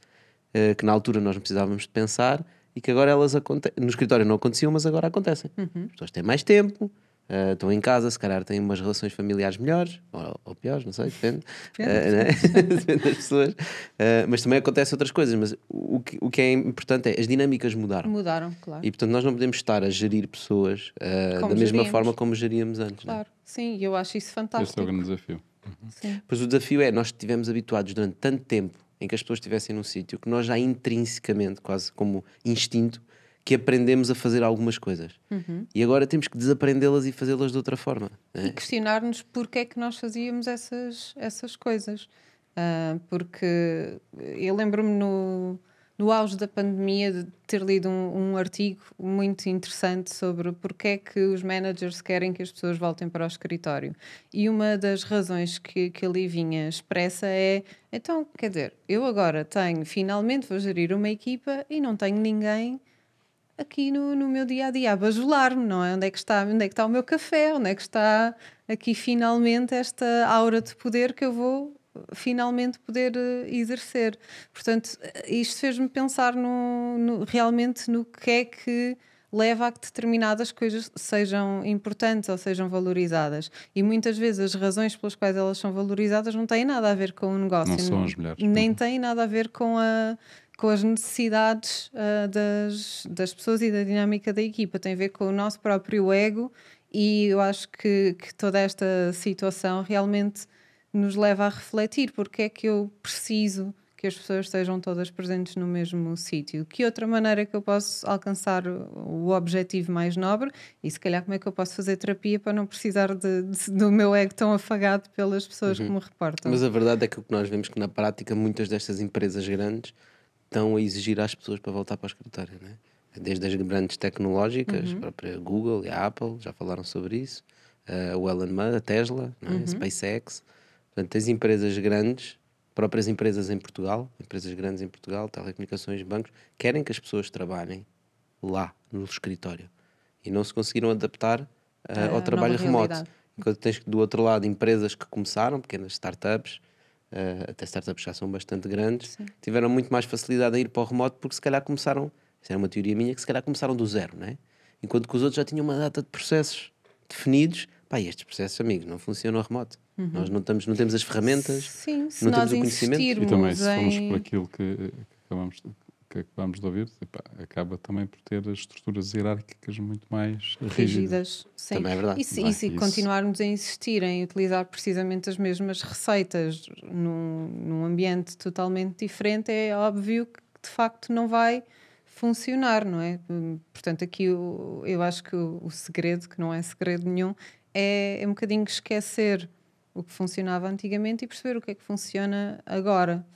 eh, que na altura nós não precisávamos de pensar e que agora elas acontecem. No escritório não aconteciam, mas agora acontecem. Uhum. As pessoas têm mais tempo, eh, estão em casa, se calhar têm umas relações familiares melhores, ou, ou piores, não sei, depende. Depende. Né? [laughs] Depende das pessoas. Eh, mas também acontecem outras coisas. Mas o que, o que é importante é as dinâmicas mudaram. Mudaram, claro. E portanto nós não podemos estar a gerir pessoas da mesma geríamos. forma como geríamos antes. não é? Claro, sim, eu acho isso Esse é fantástico. o grande desafio. Sim. Pois o desafio é, nós estivemos habituados durante tanto tempo em que as pessoas estivessem num sítio que nós já intrinsecamente, quase como instinto, que aprendemos a fazer algumas coisas. Uhum. E agora temos que desaprendê-las e fazê-las de outra forma. é? e questionar-nos porque é que nós fazíamos essas, essas coisas. Ah, porque eu lembro-me no, no auge da pandemia de ter lido um, um artigo muito interessante sobre porque é que os managers querem que as pessoas voltem para o escritório. E uma das razões que, que ali vinha expressa é: então, quer dizer, eu agora tenho, finalmente vou gerir uma equipa e não tenho ninguém aqui no, no meu dia a dia a bajular-me, não é? Onde é, que está, onde é que está o meu café? Onde é que está aqui finalmente esta aura de poder que eu vou finalmente poder eh, exercer? Portanto, eh, isto fez-me pensar no, no- realmente no que é que leva a que determinadas coisas sejam importantes ou sejam valorizadas. E muitas vezes as razões pelas quais elas são valorizadas não têm nada a ver com o negócio. Não são as melhores. Nem têm nada a ver com a com as necessidades ah, das, das pessoas e da dinâmica da equipa, tem a ver com o nosso próprio ego e eu acho que, que toda esta situação realmente nos leva a refletir porque é que eu preciso que as pessoas estejam todas presentes no mesmo sítio. Que outra maneira que eu posso alcançar o objetivo mais nobre e se calhar como é que eu posso fazer terapia para não precisar de, de- do meu ego tão afagado pelas pessoas que me reportam. Mas a verdade é que o que nós vemos que na prática muitas destas empresas grandes estão a exigir às pessoas para voltar para o escritório, não é? Desde as grandes tecnológicas, Uhum. a própria Google e a Apple já falaram sobre isso, eh, o Elon Musk, a Tesla, não é? Uhum. a SpaceX. Portanto, tens empresas grandes, próprias empresas em Portugal, empresas grandes em Portugal, telecomunicações, bancos, querem que as pessoas trabalhem lá, no escritório. E não se conseguiram adaptar À ao trabalho remoto. realidade. Enquanto tens do outro lado empresas que começaram, pequenas startups, eh, até startups já são bastante grandes, tiveram muito mais facilidade a ir para o remoto porque se calhar começaram, isso era uma teoria minha, que se calhar começaram do zero, não é? Enquanto que os outros já tinham uma data de processos definidos, pá, e estes processos, amigos, não funcionam remoto. Uhum. Nós não, estamos, não temos as ferramentas, Sim, se não nós temos o conhecimento. E também, se formos em- por aquilo que, que acabamos, de- que acabamos de ouvir, epá, acaba também por ter as estruturas hierárquicas muito mais rígidas. rígidas. Sim. Também é verdade. E se, e se Isso. continuarmos a insistir em utilizar precisamente as mesmas receitas num, num ambiente totalmente diferente, é óbvio que de facto não vai funcionar, não é? Portanto, aqui o- eu acho que o, o segredo, que não é segredo nenhum, é, é um bocadinho esquecer o que funcionava antigamente e perceber o que é que funciona agora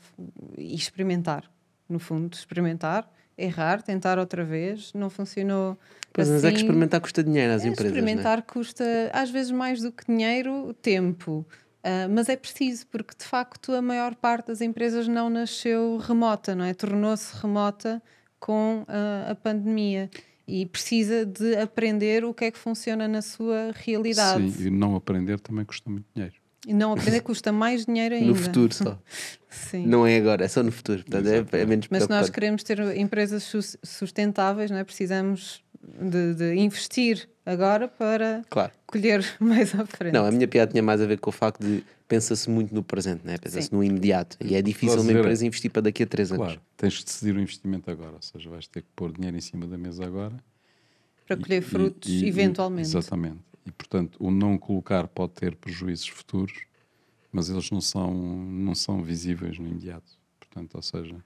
e experimentar, no fundo, experimentar, errar, tentar outra vez, não funcionou. Pois, mas é que assim, experimentar custa dinheiro às é, empresas. não é? Experimentar custa, às vezes, mais do que dinheiro, tempo. Uh, mas é preciso, porque de facto a maior parte das empresas não nasceu remota, não é? Tornou-se remota com uh, a pandemia e precisa de aprender o que é que funciona na sua realidade. Sim, e não aprender também custa muito dinheiro. E não aprender custa mais dinheiro ainda. No futuro só. [laughs] Sim. Não é agora, é só no futuro. Portanto, é, é menos Mas se nós queremos ter empresas sus- sustentáveis, não é? precisamos de, de investir agora para Claro. colher [laughs] mais à frente. Não, a minha piada tinha mais a ver com o facto de pensa-se muito no presente, né? pensa-se no imediato. E é difícil Posso uma dizer, empresa investir para daqui a três anos. Claro, tens de decidir o investimento agora, ou seja, vais ter que pôr dinheiro em cima da mesa agora. Para colher E- frutos, e- e- eventualmente. Exatamente. E, portanto, o não colocar pode ter prejuízos futuros, mas eles não são, não são visíveis no imediato. Portanto, ou seja,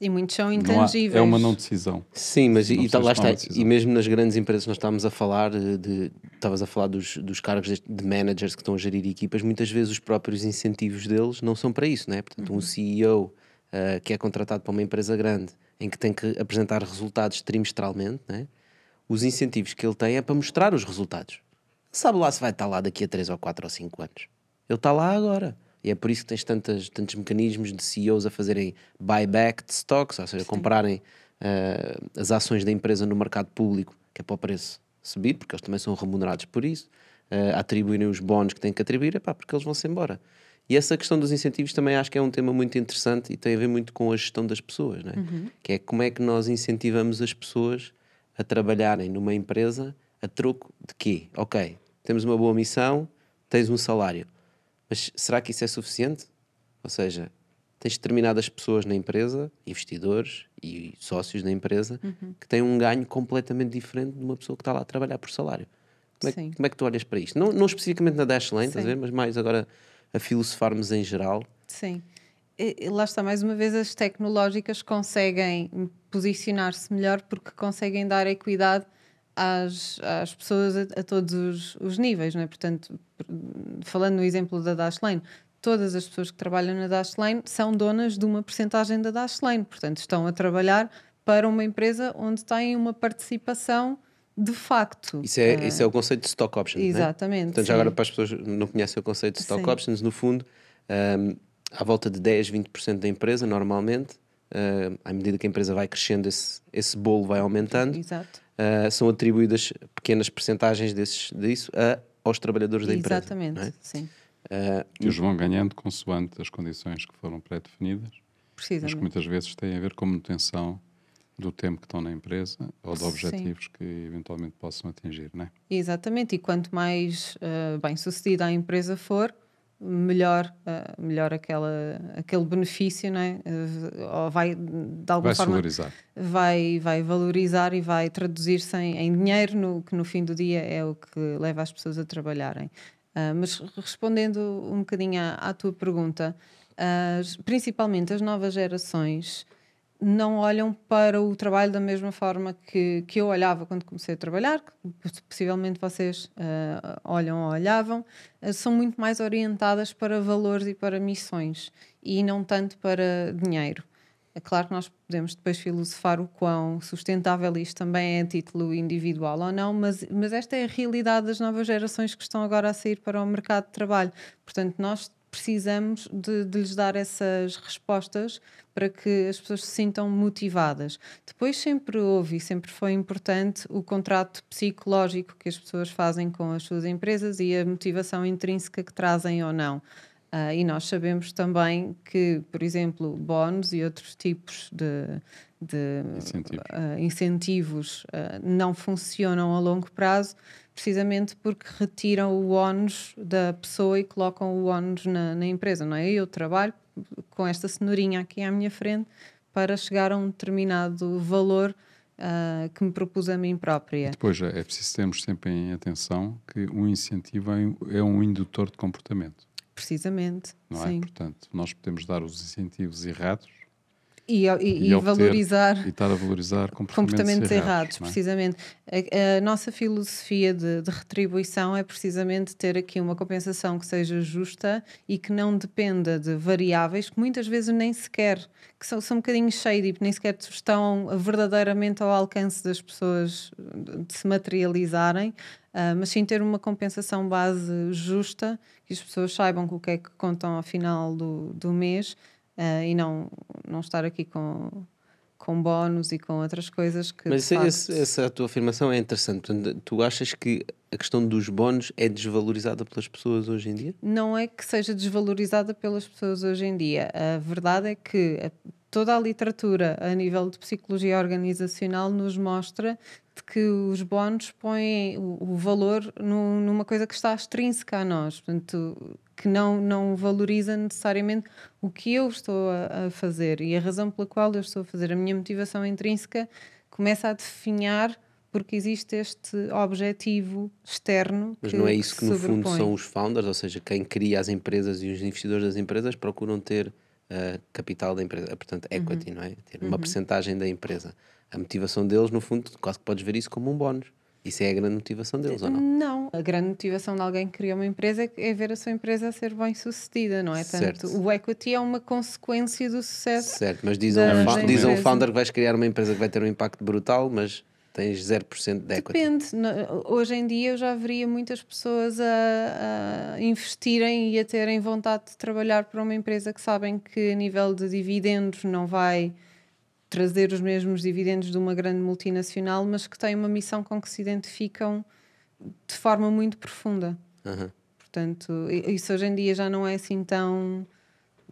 E muitos são não há- intangíveis. é uma não decisão. Sim, mas Não e, tá- lá está. E mesmo nas grandes empresas nós estávamos a falar eh, de estavas a falar dos, dos cargos de, de managers que estão a gerir equipas, muitas vezes os próprios incentivos deles não são para isso, né? Portanto, um CEO eh, que é contratado para uma empresa grande em que tem que apresentar resultados trimestralmente, né? Os incentivos que ele tem é para mostrar os resultados. Sabe lá se vai estar lá daqui a 3 ou 4 ou 5 anos. Ele está lá agora. E é por isso que tens tantas, tantos mecanismos de CEOs a fazerem buyback de stocks, ou seja, comprarem eh, as ações da empresa no mercado público, que é para o preço subir, porque eles também são remunerados por isso, a atribuírem os bónus que têm que atribuir, epá, porque eles vão-se embora. E essa questão dos incentivos também acho que é um tema muito interessante e tem a ver muito com a gestão das pessoas, né? Uhum. que é como é que nós incentivamos as pessoas a trabalharem numa empresa a troco de quê? Ok, temos uma boa missão, tens um salário, mas será que isso é suficiente? Ou seja, tens determinadas pessoas na empresa, investidores e sócios da empresa, Uhum. que têm um ganho completamente diferente de uma pessoa que está lá a trabalhar por salário. Como é, que- como é que tu olhas para isto? Não, não especificamente na Dashlane, estás a Sim. ver? mas mais agora a filosofarmos em geral. Sim. Lá está, mais uma vez, as tecnológicas conseguem posicionar-se melhor porque conseguem dar equidade às, às pessoas a, a todos os, os níveis, não é? Portanto, por- falando no exemplo da Dashlane, todas as pessoas que trabalham na Dashlane são donas de uma percentagem da Dashlane, portanto, estão a trabalhar para uma empresa onde têm uma participação de facto. Isso é, Ah, isso é o conceito de stock options. né? Exatamente, Portanto, já sim. agora para as pessoas que não conhecem o conceito de stock Sim. options, no fundo, um, à volta de 10, 20% da empresa, normalmente, um, à medida que a empresa vai crescendo, esse, esse bolo vai aumentando. Exato. Uh, são atribuídas pequenas percentagens desses, disso a, aos trabalhadores da empresa. Exatamente, é? sim. Uh, Que eles vão ganhando consoante as condições que foram pré-definidas, mas que muitas vezes têm a ver com manutenção do tempo que estão na empresa ou de Sim. objetivos que eventualmente possam atingir, não é? Exatamente, e quanto mais uh, bem sucedida a empresa for, melhor, uh, melhor aquela, aquele benefício, não é? Uh, ou vai, de alguma Vai-se forma, valorizar. Vai, vai valorizar e vai traduzir-se em, em dinheiro, no, que no fim do dia é o que leva as pessoas a trabalharem. Uh, mas respondendo um bocadinho à, à tua pergunta, principalmente as novas gerações não olham para o trabalho da mesma forma que, que eu olhava quando comecei a trabalhar, que possivelmente vocês ah, olham ou olhavam, ah, são muito mais orientadas para valores e para missões e não tanto para dinheiro. É claro que nós podemos depois filosofar o quão sustentável isto também é a título individual ou não, mas, mas esta é a realidade das novas gerações que estão agora a sair para o mercado de trabalho. Portanto, nós precisamos de, de lhes dar essas respostas para que as pessoas se sintam motivadas. Depois sempre houve e sempre foi importante o contrato psicológico que as pessoas fazem com as suas empresas e a motivação intrínseca que trazem ou não. Ah, e nós sabemos também que, por exemplo, bónus e outros tipos de, de Incentivos. ah, incentivos ah, não funcionam a longo prazo, precisamente porque retiram o ónus da pessoa e colocam o ónus na, na empresa. Não é? Eu trabalho com esta cenourinha aqui à minha frente para chegar a um determinado valor ah, que me propus a mim própria. Depois é preciso termos sempre em atenção que um incentivo é um- é um indutor de comportamento, Precisamente, não sim. é? Portanto, nós podemos dar os incentivos errados E, e, e obter- valorizar e estar a valorizar comportamentos, comportamentos errados, não é? precisamente. A, a nossa filosofia de, de retribuição é precisamente ter aqui uma compensação que seja justa e que não dependa de variáveis que muitas vezes nem sequer, que são, são um bocadinho shady, nem sequer estão verdadeiramente ao alcance das pessoas de se materializarem, Ah, mas sim ter uma compensação base justa, que as pessoas saibam com o que é que contam ao final do, do mês ah, e não, não estar aqui com, com bónus e com outras coisas que. Mas facto, esse- essa tua afirmação é interessante. Portanto, tu achas que a questão dos bónus é desvalorizada pelas pessoas hoje em dia? não é que seja desvalorizada pelas pessoas hoje em dia. A verdade é que a- toda a literatura a nível de psicologia organizacional nos mostra que os bónus põem o, valor nu- numa coisa que está extrínseca a nós, portanto, que não, não valoriza necessariamente o que eu estou a, a fazer e a razão pela qual eu estou a fazer. A minha motivação intrínseca começa a definhar porque existe este objetivo externo Mas que, não é isso que, no fundo sobrepõe. são os founders, ou seja, quem cria as empresas e os investidores das empresas procuram ter ah, capital da empresa, portanto, equity, não é? Ter uma Uhum. percentagem da empresa. A motivação deles, no fundo, quase que podes ver isso como um bónus. Isso é a grande motivação deles, ou não? Não, a grande motivação de alguém que cria uma empresa é- é ver a sua empresa a ser bem sucedida, não é? Certo. Tanto o equity é uma consequência do sucesso. Certo, mas diz a da- um, diz um founder que vais criar uma empresa que vai ter um impacto brutal, mas tens 0% de equity. Depende. Hoje em dia eu já veria muitas pessoas a, a investirem e a terem vontade de trabalhar para uma empresa que sabem que a nível de dividendos não vai trazer os mesmos dividendos de uma grande multinacional, mas que tem uma missão com que se identificam de forma muito profunda. Aham. Portanto, isso hoje em dia já não é assim tão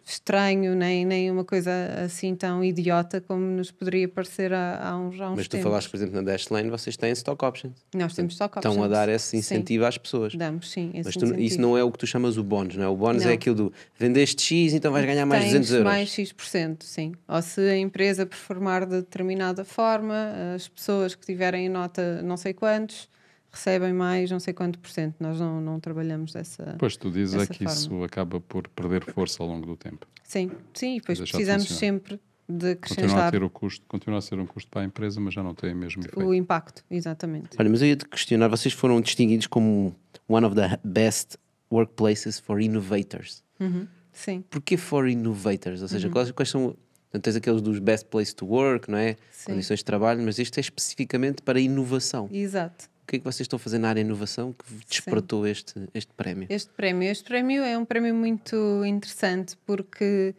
estranho, nem, nem uma coisa assim tão idiota como nos poderia parecer há, há uns, há uns Mas tu tempos. falaste, por exemplo, na Dashlane, vocês têm stock options. Nós temos stock Estão a options. dar esse Sim. incentivo às pessoas. Damos, sim. Mas tu- isso não é o que tu chamas o bónus, não é? O bónus é aquilo do vendeste X, então vais ganhar mais Tens 200 euros. mais X%, sim. Ou se a empresa performar de determinada forma, as pessoas que tiverem nota não sei quantos recebem mais não sei quanto por cento. Nós não, não trabalhamos dessa Pois tu dizes é que forma. isso acaba por perder força ao longo do tempo. Sim, sim, e depois de precisamos funcionar. sempre de Continua a ter o custo, continua a ser um custo para a empresa, mas já não tem o mesmo efeito. o impacto, exatamente. Olha, mas eu ia te questionar, vocês foram distinguidos como one of the best workplaces for innovators. Uhum, Sim. Porquê for innovators? Ou seja, Uhum. quais, quais são. Não tens aqueles dos best place to work, não é? Sim. Condições de trabalho, mas isto é especificamente para inovação. Exato. O que é que vocês estão a fazer na área de inovação que despertou este, este prémio? Este prémio, este prémio é um prémio muito interessante porque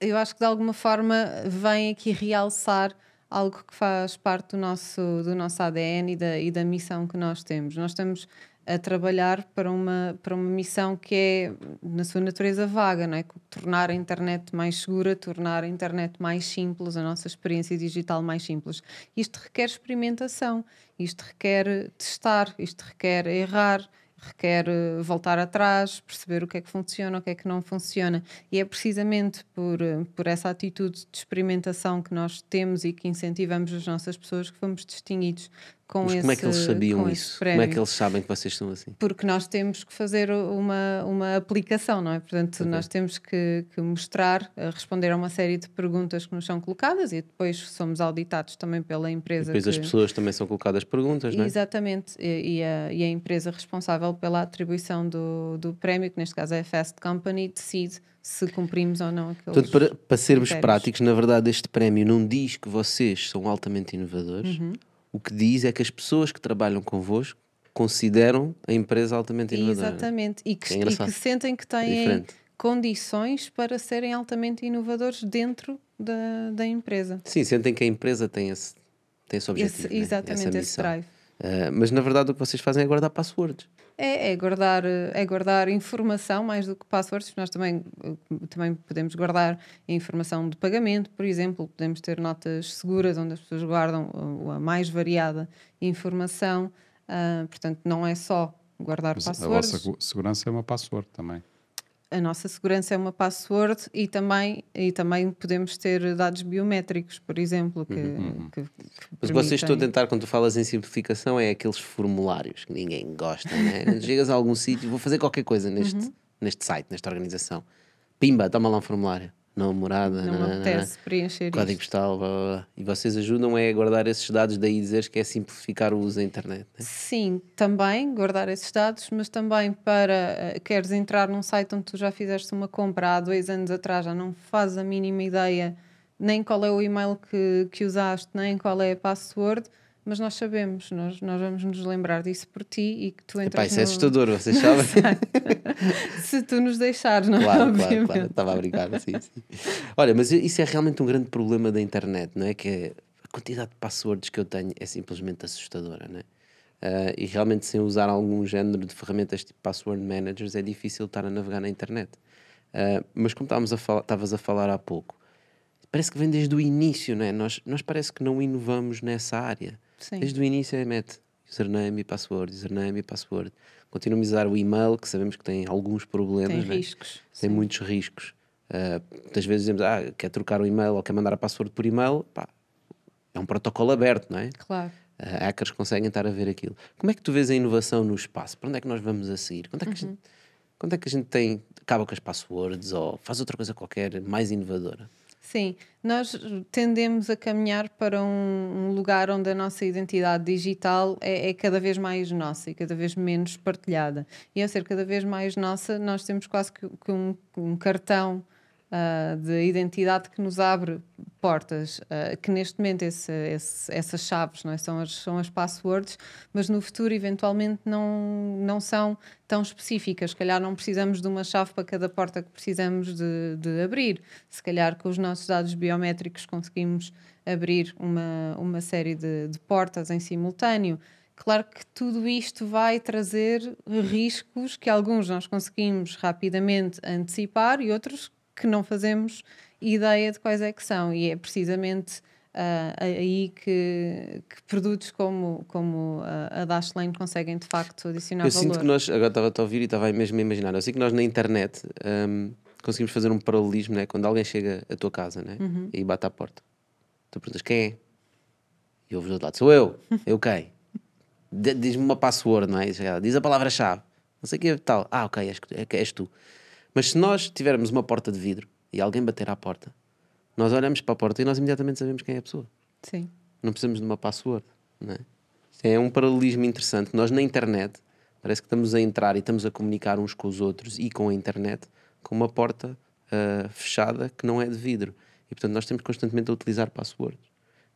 eu acho que de alguma forma vem aqui realçar algo que faz parte do nosso, do nosso ADN e da, e da missão que nós temos. Nós estamos a trabalhar para uma, para uma missão que é, na sua natureza, vaga, não é? Tornar a internet mais segura, tornar a internet mais simples, a nossa experiência digital mais simples. Isto requer experimentação, isto requer testar, isto requer errar, requer eh, voltar atrás, perceber o que é que funciona, o que é que não funciona. E é precisamente por, eh, por essa atitude de experimentação que nós temos e que incentivamos as nossas pessoas que fomos distinguidos com Mas esse como é que eles sabiam isso? Como é que eles sabem que vocês são assim? porque nós temos que fazer uma, uma aplicação, não é? Portanto, Ok. nós temos que, que mostrar, eh, responder a uma série de perguntas que nos são colocadas e depois somos auditados também pela E empresa. depois as que- pessoas também são colocadas perguntas, não é? Exatamente, e, e a, e a empresa responsável pela atribuição do, do prémio, que neste caso é a Fast Company, decide se cumprimos ou não aqueles Portanto, para, para sermos critérios. práticos, na verdade, este prémio não diz que vocês são altamente inovadores. Uhum. O que diz é que as pessoas que trabalham convosco consideram a empresa altamente inovadora. Exatamente, e que, É e que sentem que têm condições para serem altamente inovadores dentro da, da empresa. Sim, sentem que a empresa tem esse, tem esse objetivo. Esse- né? exatamente, Essa esse drive. Ah, mas na verdade o que vocês fazem é guardar passwords. É, é guardar, é guardar informação mais do que passwords. Nós também, eh, também podemos guardar informação de pagamento, por exemplo, podemos ter notas seguras onde as pessoas guardam uh, a mais variada informação. Ah, portanto, não é só guardar Mas a passwords. vossa gu- segurança é uma password também. A nossa segurança é uma password e também, e também podemos ter dados biométricos, por exemplo, que, Uhum. que- que Mas vocês estão a permitem- tentar, quando tu falas em simplificação, é aqueles formulários que ninguém gosta, né? Chegas a algum sítio, vou fazer qualquer coisa neste, Uhum. neste site, nesta organização. Pimba, toma lá um formulário. Não morada, Não me nananana, apetece preencher código postal, blá, blá, blá. e vocês ajudam é a guardar esses dados, daí dizeres que é simplificar o uso da internet. né? Sim, também guardar esses dados, mas também para eh, queres entrar num site onde tu já fizeste uma compra há dois anos atrás, já não fazes a mínima ideia nem qual é o e-mail que, que usaste, nem qual é a password. Mas nós sabemos, nós, nós vamos nos lembrar disso por ti e que tu entras Epá, isso é no- assustador, vocês [laughs] sabem? Se tu nos deixares, não é? Claro, claro, claro. Estava a brincar, sim, sim. Olha, mas isso é realmente um grande problema da internet, não é? Que é a quantidade de passwords que eu tenho é simplesmente assustadora, não é? Ah, e realmente, sem usar algum género de ferramentas tipo password managers, é difícil estar a navegar na internet. Ah, mas como estávamos a falar, estavas a falar há pouco, parece que vem desde o início, não é? Nós, nós parece que não inovamos nessa área. Sim. Desde o início é mete username e password, username e password. Continuamos a usar o e-mail, que sabemos que tem alguns problemas. Tem não é? riscos, Tem muitos riscos. Uh, muitas vezes dizemos, ah, quer trocar o e-mail ou quer mandar a password por e-mail, pá, é um protocolo aberto, não é? Claro. Uh, hackers conseguem estar a ver aquilo. Como é que tu vês a inovação no espaço? Para onde é que nós vamos a seguir? Quando é que, a, Uhum. gente, quando é que a gente tem, acaba com as passwords ou faz outra coisa qualquer mais inovadora? Sim, nós tendemos a caminhar para um, um lugar onde a nossa identidade digital é, é cada vez mais nossa e cada vez menos partilhada. E ao ser cada vez mais nossa, nós temos quase que, que um, um cartão ah, de identidade que nos abre portas, ah, que neste momento esse- esse- essas chaves não é? são, as, são as passwords, mas no futuro eventualmente não, não são tão específicas. Se calhar não precisamos de uma chave para cada porta que precisamos de, de abrir. Se calhar com os nossos dados biométricos conseguimos abrir uma, uma série de, de portas em simultâneo. Claro que tudo isto vai trazer riscos que alguns nós conseguimos rapidamente antecipar e outros que não fazemos ideia de quais é que são. E é precisamente ah, aí que, que produtos como, como ah, a Dashlane conseguem de facto adicionar eu valor. sinto que nós, agora estava a ouvir e estava aí mesmo a imaginar, eu sei que nós na internet hum, conseguimos fazer um paralelismo, né? quando alguém chega à tua casa né? Uhum. e bate à porta, tu perguntas quem é? E ouves do outro lado, sou eu, eu quem? [laughs] Diz-me uma password, não é? Diz a palavra-chave, não sei o que é tal. Ah, ok, és, é és tu. Mas se nós tivermos uma porta de vidro e alguém bater à porta, nós olhamos para a porta e nós imediatamente sabemos quem é a pessoa. Sim. Não precisamos de uma password, não é? É um paralelismo interessante. Nós na internet parece que estamos a entrar e estamos a comunicar uns com os outros e com a internet com uma porta ah, fechada que não é de vidro. E portanto nós temos constantemente a utilizar passwords.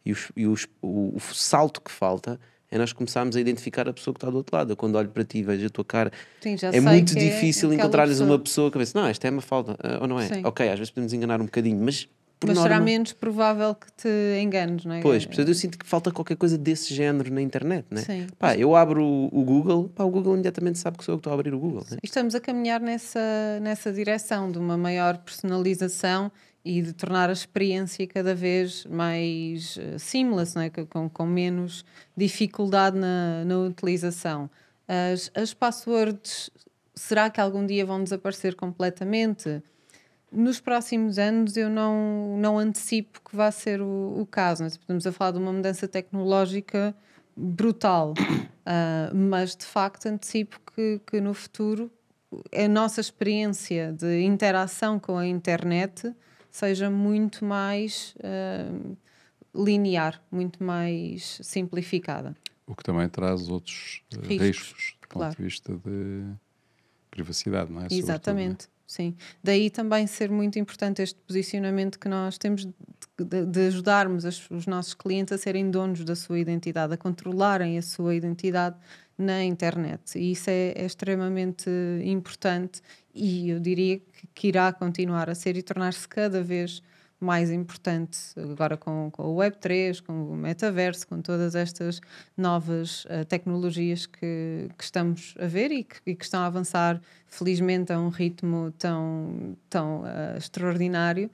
E, os- e os- o, o salto que falta é nós começarmos a identificar a pessoa que está do outro lado. Eu quando olho para ti e vejo a tua cara, Sim, é muito é difícil aquela encontrar-lhes pessoa. uma pessoa que pensa, não, esta é uma falta, ah, ou não é? Sim. Ok, às vezes podemos enganar um bocadinho, mas por Mas norma... será menos provável que te enganes, não é? Pois, portanto eu sinto que falta qualquer coisa desse género na internet, né? Sim. Pá, eu abro o, Google, pá, o Google imediatamente sabe que sou eu que estou a abrir o Google? E Estamos a caminhar nessa, nessa direção de uma maior personalização e de tornar a experiência cada vez mais eh, seamless, não é? Com- com, menos dificuldade na, na utilização. As, as passwords, será que algum dia vão desaparecer completamente? Nos próximos anos eu não, não antecipo que vá ser o, o caso. Né? Estamos a falar de uma mudança tecnológica brutal, [coughs] Ah, mas de facto antecipo que, que no futuro a nossa experiência de interação com a internet seja muito mais ah, linear, muito mais simplificada. O que também traz outros eh, Riscos, riscos, do claro. ponto de vista de privacidade, não é? Exatamente, sim. Daí também ser muito importante este posicionamento que nós temos de, de- de ajudarmos as- os nossos clientes a serem donos da sua identidade, a controlarem a sua identidade na internet. E isso é, é extremamente importante e eu diria que, que irá continuar a ser e tornar-se cada vez mais importante agora com, com o Web3, com o metaverso, com todas estas novas eh, tecnologias que, que estamos a ver e que, e que estão a avançar, felizmente, a um ritmo tão, tão eh, extraordinário.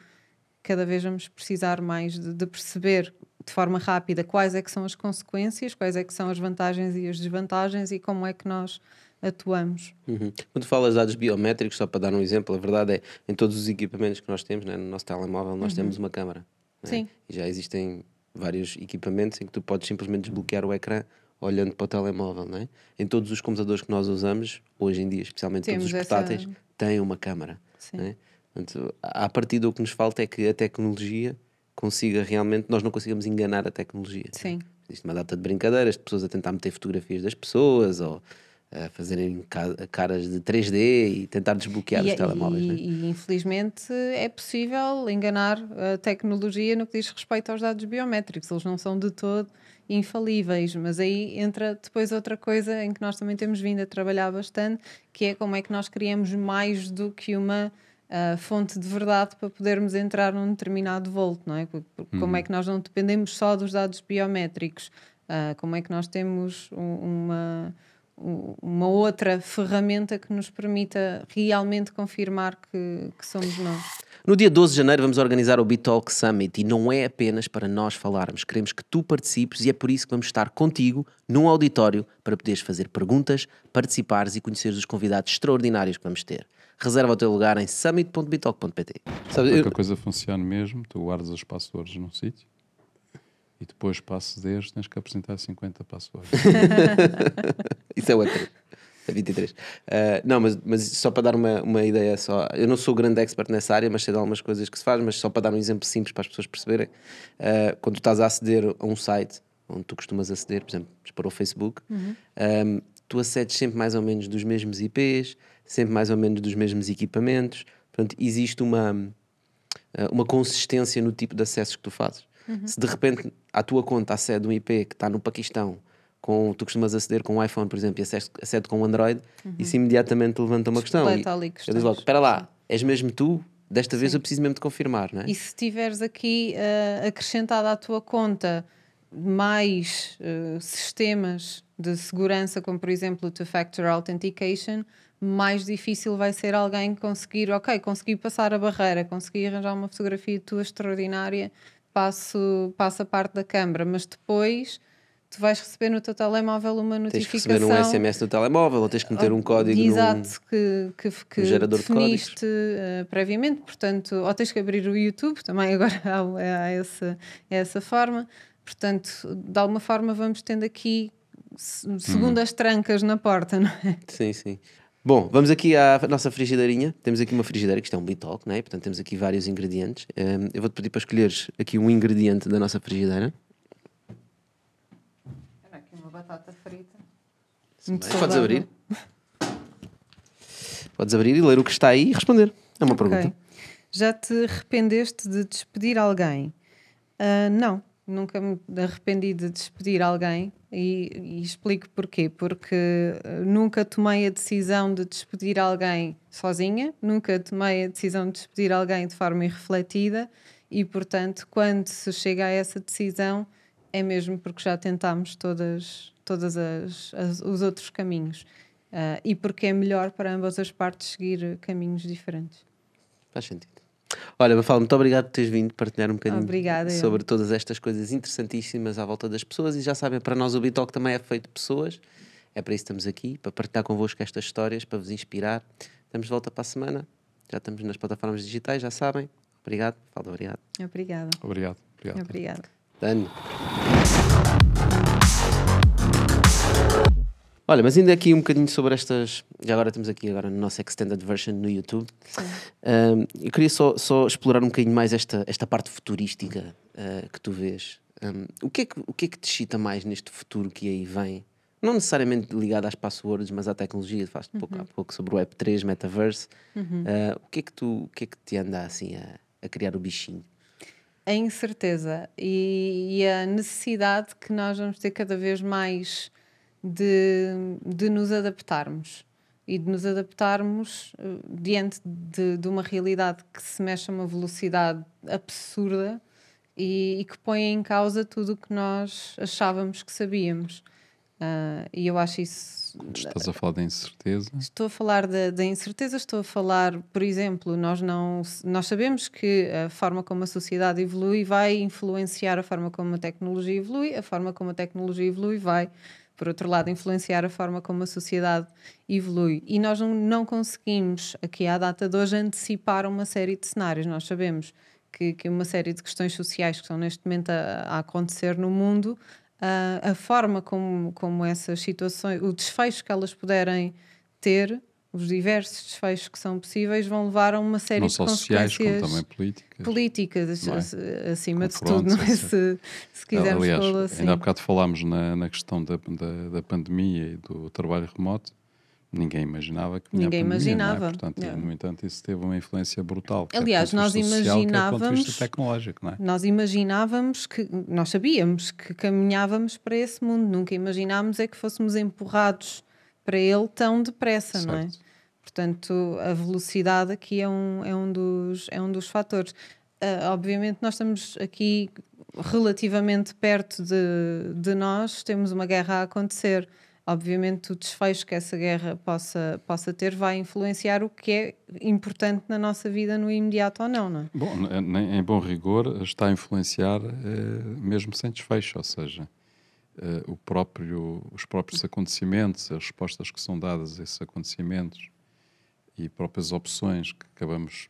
Cada vez vamos precisar mais de, de perceber de forma rápida quais é que são as consequências, quais é que são as vantagens e as desvantagens e como é que nós atuamos. Uhum. Quando falas de dados biométricos, só para dar um exemplo, a verdade é em todos os equipamentos que nós temos, né, no nosso telemóvel, nós Uhum. temos uma câmara. né? Sim. E já existem vários equipamentos em que tu podes simplesmente desbloquear o ecrã olhando para o telemóvel. Né? Em todos os computadores que nós usamos, hoje em dia, especialmente Temos todos os essa- portáteis, têm uma câmara. Sim. Né? Portanto, a partir do que nos falta é que a tecnologia consiga realmente, nós não consigamos enganar a tecnologia. Sim. Existe uma data de brincadeiras, de pessoas a tentar meter fotografias das pessoas ou a fazerem ca- caras de 3D e tentar desbloquear E, os telemóveis. e- né? e, infelizmente é possível enganar a tecnologia no que diz respeito aos dados biométricos. Eles não são de todo infalíveis, mas aí entra depois outra coisa em que nós também temos vindo a trabalhar bastante, que é como é que nós criamos mais do que uma uh, fonte de verdade para podermos entrar num determinado volto, não é? Como Uhum. é que nós não dependemos só dos dados biométricos, uh, como é que nós temos um- uma um- uma outra ferramenta que nos permita realmente confirmar que, que somos nós. No dia 12 de janeiro vamos organizar o BitTalk Summit e não é apenas para nós falarmos, queremos que tu participes e é por isso que vamos estar contigo num auditório para poderes fazer perguntas, participares e conheceres os convidados extraordinários que vamos ter. Reserva o teu lugar em summit.bitalk.pt. Sabe, eu- que a coisa funcione mesmo, tu guardas as passwords num sítio e depois para acederes tens que apresentar 50 passwords. [laughs] Isso é outra. É 23. Ah, não, mas, mas só para dar uma, uma ideia só. Eu não sou grande expert nessa área, mas sei de algumas coisas que se faz, mas só para dar um exemplo simples para as pessoas perceberem. ah, quando tu estás a aceder a um site onde tu costumas aceder, por exemplo, para o Facebook, ah, tu acedes sempre mais ou menos dos mesmos IPs, sempre mais ou menos dos mesmos equipamentos. Portanto, existe uma, ah, uma consistência no tipo de acessos que tu fazes. Se de repente à tua conta acede um IP que está no Paquistão, com, tu costumas aceder com um iPhone, por exemplo, e acede, acede com um Android, isso imediatamente levanta uma questão. E ali eu questões. digo logo: espera lá, és mesmo tu? Desta vez eu preciso mesmo de confirmar, não é? E se tiveres aqui uh, acrescentado à tua conta mais uh, sistemas de segurança, como por exemplo o Two-Factor Authentication, mais difícil vai ser alguém conseguir, ok, consegui passar a barreira, consegui arranjar uma fotografia tua extraordinária, passo, passo a parte da câmara, mas depois tu vais receber no teu telemóvel uma Tens que notificação. receber um SMS no telemóvel ou tens que meter um código num- Exato, que, que, que num gerador de códigos. definiste uh, previamente, portanto, ou tens que abrir o YouTube, também agora [laughs] há, há essa, essa forma. Portanto, de alguma forma vamos tendo aqui Uhum. segundas trancas na porta, não é? Sim, sim. Bom, vamos aqui à nossa frigideirinha. Temos aqui uma frigideira, que isto é um Bitalk, não é? Portanto, temos aqui vários ingredientes. Um, eu vou-te pedir para escolheres aqui um ingrediente da nossa frigideira. Aqui uma batata frita. Podes abrir. Podes abrir e ler o que está aí e responder. É uma Ok. pergunta. Já te arrependeste de despedir alguém? Ah, não, nunca me arrependi de despedir alguém e, e explico porquê. Porque ah, nunca tomei a decisão de despedir alguém sozinha, nunca tomei a decisão de despedir alguém de forma irrefletida e, portanto, quando se chega a essa decisão, é mesmo porque já tentámos todas, todas as, as- os outros caminhos. Ah, e porque é melhor para ambas as partes seguir caminhos diferentes. Faz sentido. Olha, Mafalda, muito obrigado por teres vindo partilhar um bocadinho Obrigada, eu. sobre todas estas coisas interessantíssimas à volta das pessoas. E já sabem, para nós o Bitalk também é feito de pessoas. É para isso que estamos aqui, para partilhar convosco estas histórias, para vos inspirar. Estamos de volta para a semana. Já estamos nas plataformas digitais, já sabem. Obrigado. Falta, obrigado. Obrigada. Obrigado. Obrigado. Obrigada. Dano. Olha, mas ainda aqui um bocadinho sobre estas. Já agora temos aqui agora no nosso extended version no YouTube. Um, eu queria só, só explorar um bocadinho mais esta, esta parte futurística uh, que tu vês. Um, o, que é que, o que é que te excita mais neste futuro que aí vem? Não necessariamente ligado às passwords, mas à tecnologia. Falaste pouco, Uhum. há pouco sobre o Web3, Metaverse. Uhum. Uh, o, que é que tu, o que é que te anda assim a, a criar o bichinho? A incerteza e, e a necessidade que nós vamos ter cada vez mais de, de nos adaptarmos e de nos adaptarmos eh, diante de, de uma realidade que se mexe a uma velocidade absurda e, e que põe em causa tudo o que nós achávamos que sabíamos. Ah, e eu acho isso estás a falar da incerteza. Estou a falar da incerteza, estou a falar, por exemplo, nós, não, nós sabemos que a forma como a sociedade evolui vai influenciar a forma como a tecnologia evolui, a forma como a tecnologia evolui vai, por outro lado, influenciar a forma como a sociedade evolui. E nós não, não conseguimos, aqui à data de hoje, antecipar uma série de cenários. Nós sabemos que, que uma série de questões sociais que estão neste momento a, a acontecer no mundo ah, a forma como, como essas situações, o desfecho que elas puderem ter, os diversos desfechos que são possíveis, vão levar a uma série Não de só sociais, consequências como também políticas. políticas, é? ac- acima de tudo, não é? Se, se quisermos Aliás, pô-lo assim. ainda há bocado falámos na, na questão da, da, da pandemia e do trabalho remoto. ninguém imaginava que Ninguém pandemia, é? imaginava. Portanto, É. no entanto, isso teve uma influência brutal. Aliás, nós social, imaginávamos- tecnológico, não é? Nós imaginávamos que, nós sabíamos que caminhávamos para esse mundo, nunca imaginámos é que fôssemos empurrados para ele tão depressa, não é? Portanto, a velocidade aqui é um, é um, dos, é um dos fatores. Ah, obviamente, nós estamos aqui relativamente perto de, de nós, temos uma guerra a acontecer. Obviamente, o desfecho que essa guerra possa, possa ter vai influenciar o que é importante na nossa vida no imediato ou não, não é? Bom, em bom rigor, está a influenciar eh, mesmo sem desfecho, ou seja, eh, o próprio, os próprios acontecimentos, as respostas que são dadas a esses acontecimentos e próprias opções que acabamos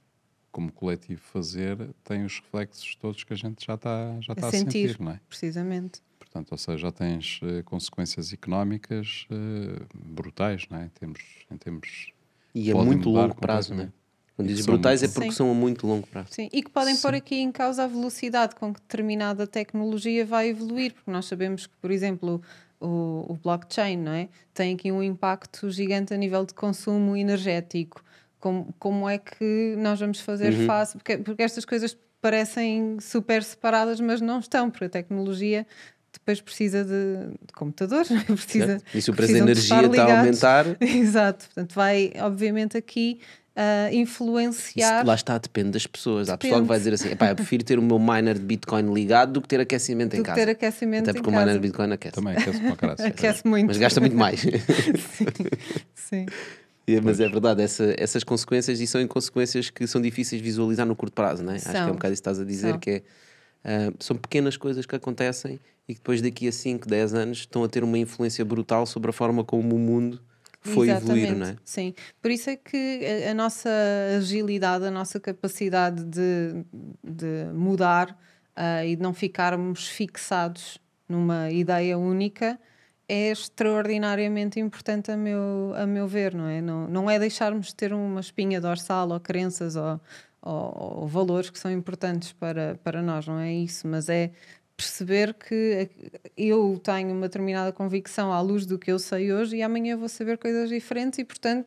como coletivo fazer têm os reflexos todos que a gente já está, já está a, sentir, não é? precisamente. Portanto, ou seja, já tens eh, consequências económicas eh, brutais, não é? Em termos, em termos E a podem muito longo prazo, não é? Quando dizes brutais é porque Sim. são a muito longo prazo. Sim, e que podem pôr aqui em causa a velocidade com que determinada tecnologia vai evoluir, porque nós sabemos que, por exemplo, o, o blockchain não é? tem aqui um impacto gigante a nível de consumo energético. Como, como é que nós vamos fazer Uhum. face? Porque, porque estas coisas parecem super separadas, mas não estão, porque a tecnologia depois precisa de, de computadores, [laughs] é? precisa, Certo. E se o preço da energia está a aumentar- [laughs] Exato, portanto, vai, obviamente, aqui ah, influenciar. Isso lá está, depende das pessoas. Há pessoal que vai dizer Depende. assim: "Epá, eu prefiro ter o meu miner de Bitcoin ligado do que ter aquecimento em Do que casa. ter aquecimento Até em porque o miner casa. de Bitcoin aquece. Também aquece para caralho. Aquece muito. Mas gasta muito mais. [laughs] Sim. É, Mas é verdade, essa- essas consequências e são consequências que são difíceis de visualizar no curto prazo, não é? Acho que é um bocado isso que estás a dizer, São. que é, ah, são pequenas coisas que acontecem e que depois daqui a 5, 10 anos estão a ter uma influência brutal sobre a forma como o mundo foi evoluir, Exatamente, não é? Sim, por isso é que a, a nossa agilidade, a nossa capacidade de, de mudar ah, e de não ficarmos fixados numa ideia única é extraordinariamente importante a meu, a meu ver, não é? Não, não é deixarmos de ter uma espinha dorsal ou crenças ou, ou, ou valores que são importantes para, para nós, não é isso, mas é perceber que eu tenho uma determinada convicção à luz do que eu sei hoje e amanhã vou saber coisas diferentes e, portanto,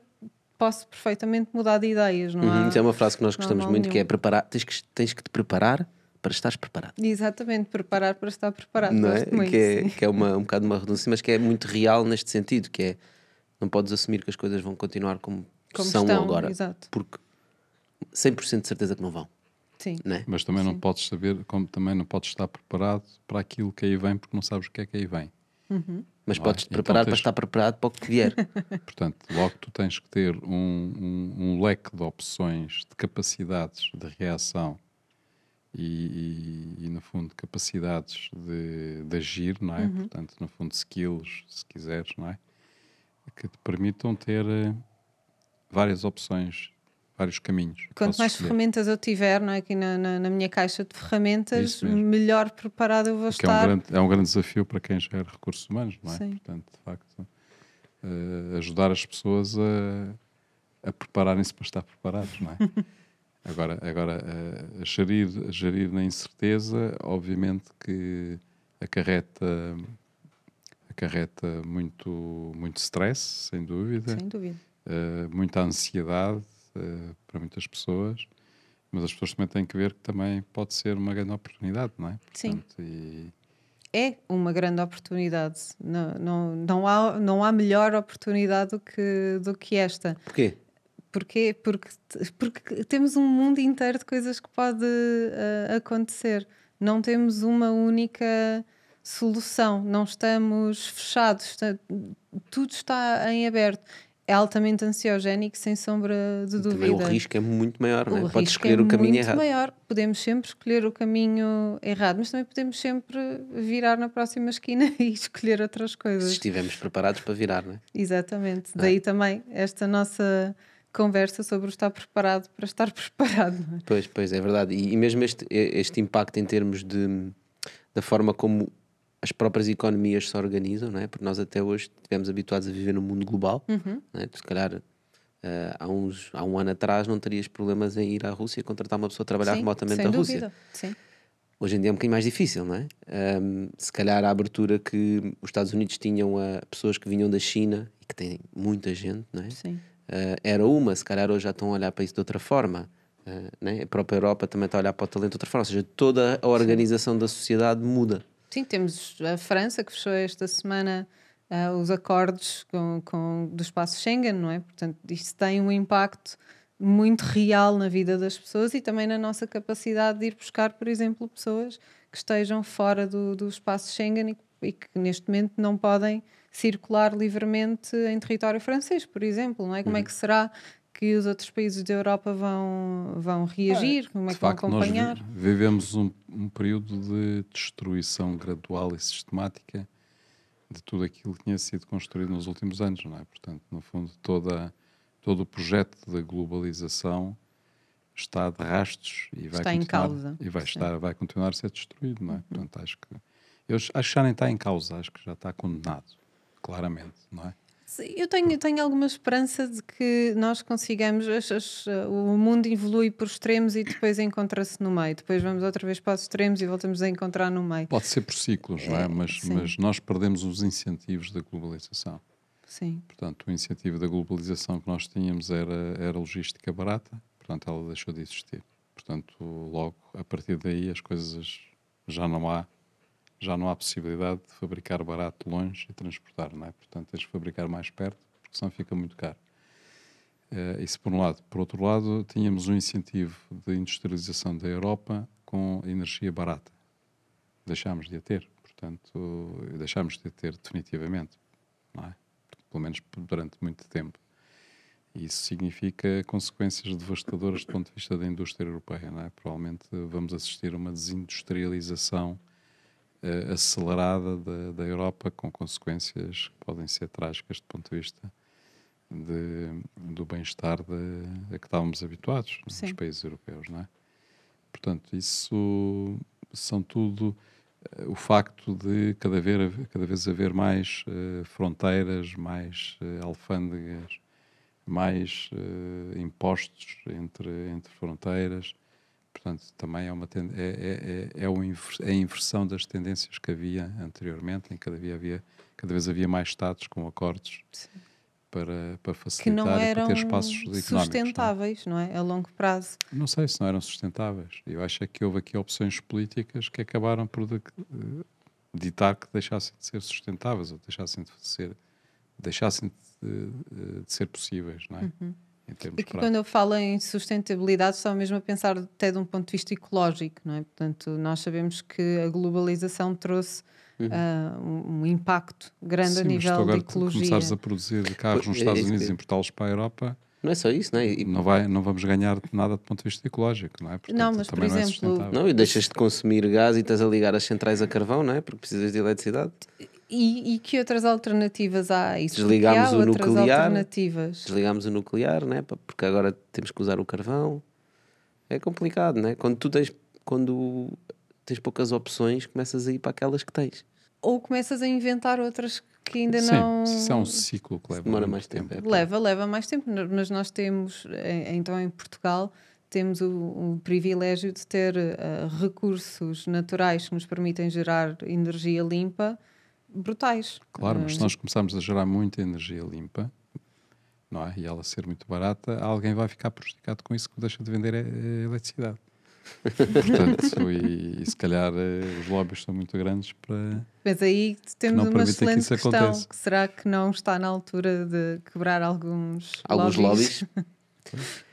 posso perfeitamente mudar de ideias. Não Uhum, há, isso é uma frase que nós gostamos muito, que é nenhum. preparar, tens que, tens que te preparar para estares preparado. Exatamente, preparar para estar preparado. não é? Muito, que é, sim. que é uma, um bocado uma redundância, mas que é muito real neste sentido, que é não podes assumir que as coisas vão continuar como, Como são estão, agora, exato. porque 100% de certeza que não vão. Sim. Não é? Mas também não podes saber, como também não podes estar preparado para aquilo que aí vem, porque não sabes o que é que aí vem. Uhum. Mas Não é? podes te Então preparar para tens- estar preparado para o que vier. [laughs] Portanto, logo tu tens que ter um, um, um leque de opções, de capacidades de reação e, e, e, no fundo, capacidades de, de agir, não é? Uhum. Portanto, no fundo, skills, se quiseres, não é? Que te permitam ter eh, várias opções, vários caminhos. Quanto mais escolher. ferramentas eu tiver não é? aqui na, na, na minha caixa de ferramentas, melhor preparado eu vou Que é um, estar. grande, é um grande desafio para quem gera recursos humanos, não é? Sim. Portanto, de facto, eh, ajudar as pessoas a, a prepararem-se para estar preparados, não é? [laughs] agora, agora eh, a, gerir, a gerir na incerteza, obviamente que acarreta, acarreta muito, muito stress, sem dúvida. Sem dúvida. eh, muita ansiedade eh, para muitas pessoas, mas as pessoas também têm que ver que também pode ser uma grande oportunidade, não é? Sim. Portanto, e- É uma grande oportunidade. Não, não, não, há, não há melhor oportunidade do que, do que esta. Porquê? Porquê? Porque, porque temos um mundo inteiro de coisas que pode eh, acontecer. Não temos uma única solução. Não estamos fechados. Está- tudo está em aberto. É altamente ansiogénico, sem sombra de dúvida. Também o risco é muito maior, não é? O Podes risco escolher é o caminho muito errado. maior. Podemos sempre escolher o caminho errado, mas também podemos sempre virar na próxima esquina [laughs] e escolher outras Se coisas. estivermos preparados para virar, não é? Exatamente. Não é? Daí também esta nossa conversa sobre o estar preparado para estar [laughs] preparado. é? Pois, pois, é verdade. E, e mesmo este, este impacto em termos de da forma como as próprias economias se organizam, não é? Porque nós até hoje estivemos habituados a viver num mundo global, Uhum. não é? Tu, se calhar eh, há, uns, há um ano atrás não terias problemas em ir à Rússia e contratar uma pessoa a trabalhar Sim, remotamente da. Rússia. Sim. Hoje em dia é um bocadinho mais difícil, não é? Ahm, se calhar a abertura que os Estados Unidos tinham a pessoas que vinham da China e que tem muita gente, não é? Sim. Uh, era uma, se calhar hoje já estão a olhar para isso de outra forma. Uh, né? A própria Europa também está a olhar para o talento de outra forma, ou seja, toda a organização da sociedade muda. Sim, temos a França que fechou esta semana uh, os acordos com, com, do espaço Schengen, não é? Portanto, isso tem um impacto muito real na vida das pessoas e também na nossa capacidade de ir buscar, por exemplo, pessoas que estejam fora do, do espaço Schengen e, e que neste momento não podem circular livremente em território francês, por exemplo, não é? Como é que será que os outros países da Europa vão, vão reagir? Como é que facto, vão acompanhar? Nós vi- vivemos um, um período de destruição gradual e sistemática de tudo aquilo que tinha sido construído nos últimos anos, não é? Portanto, no fundo, toda, todo o projeto da globalização está de rastos e vai Está em continuar, causa, e vai estar vai continuar a ser destruído, não é? Portanto, acho que eu acho que já nem está em causa, acho que já está condenado, claramente, não é? Eu tenho, tenho alguma esperança de que nós consigamos. as- as- o mundo evolui por extremos e depois encontra-se no meio. Depois vamos outra vez para os extremos e voltamos a encontrar no meio. Pode ser por ciclos, não é? Mas, sim. mas nós perdemos os incentivos da globalização. Sim. Portanto, o incentivo da globalização que nós tínhamos era, era logística barata, portanto, ela deixou de existir. Portanto, logo, a partir daí, as coisas já não há, já não há possibilidade de fabricar barato longe e transportar, não é? Portanto, tens de fabricar mais perto, porque senão fica muito caro. Eh, isso por um lado. Por outro lado, tínhamos um incentivo de industrialização da Europa com energia barata. Deixámos de a ter, portanto, deixámos de a ter definitivamente, não é? Pelo menos durante muito tempo. Isso significa consequências devastadoras do ponto de vista da indústria europeia, não é? Provavelmente vamos assistir a uma desindustrialização eh, acelerada da, da Europa, com consequências que podem ser trágicas do ponto de vista de- do bem-estar a que estávamos habituados nos Sim. países europeus, não é? Portanto, isso são tudo eh, o facto de cada vez, cada vez haver mais eh, fronteiras, mais eh, alfândegas, mais impostos entre, entre fronteiras. Portanto, também é, uma é, é, é, é, inver- é a inversão das tendências que havia anteriormente, em que cada vez havia, cada vez havia mais Estados com acordos para, para Que facilitar não e para eram ter espaços económicos. não é? sustentáveis, não é? A longo prazo. Não sei se não eram sustentáveis. Eu acho é que houve aqui opções políticas que acabaram por de- ditar que deixassem de ser sustentáveis ou deixassem de ser, deixassem de, eh, de ser possíveis, não é? Uhum. Em termos E que práticos. quando eu falo em sustentabilidade, estou mesmo a pensar até de um ponto de vista ecológico, não é? Portanto, nós sabemos que a globalização trouxe ah, um, um impacto grande Sim, a nível agora de tu ecologia. começares a produzir carros nos É Estados isso Unidos que- e importá-los para a Europa, Não é só isso, não é? E- não, vai, não vamos ganhar nada do ponto de vista ecológico, não é? Portanto, Não, mas, por também não é exemplo. Não, e deixas de consumir gás e estás a ligar as centrais a carvão, não é? Porque precisas de eletricidade. E, e que outras alternativas há a isso? Desligámos há o nuclear. alternativas. Desligámos o nuclear, né? Porque agora temos que usar o carvão. É complicado, né? Quando tu tens, quando tens poucas opções, começas a ir para aquelas que tens. Ou começas a inventar outras que ainda Sim, não. isso é um ciclo que leva Demora mais tempo, é. Leva, leva mais tempo, mas nós temos, eh, então em Portugal, temos o, o privilégio de ter eh, recursos naturais que nos permitem gerar energia limpa brutais. Claro, mas Eh, se nós começarmos a gerar muita energia limpa, não é? E ela ser muito barata, alguém vai ficar prejudicado com isso que deixa de vender a, a eletricidade. Portanto, e, e se calhar eh, os lobbies são muito grandes para. Mas aí temos uma que excelente isso questão. Que será que não está na altura de quebrar alguns, Alguns lobbies. [laughs]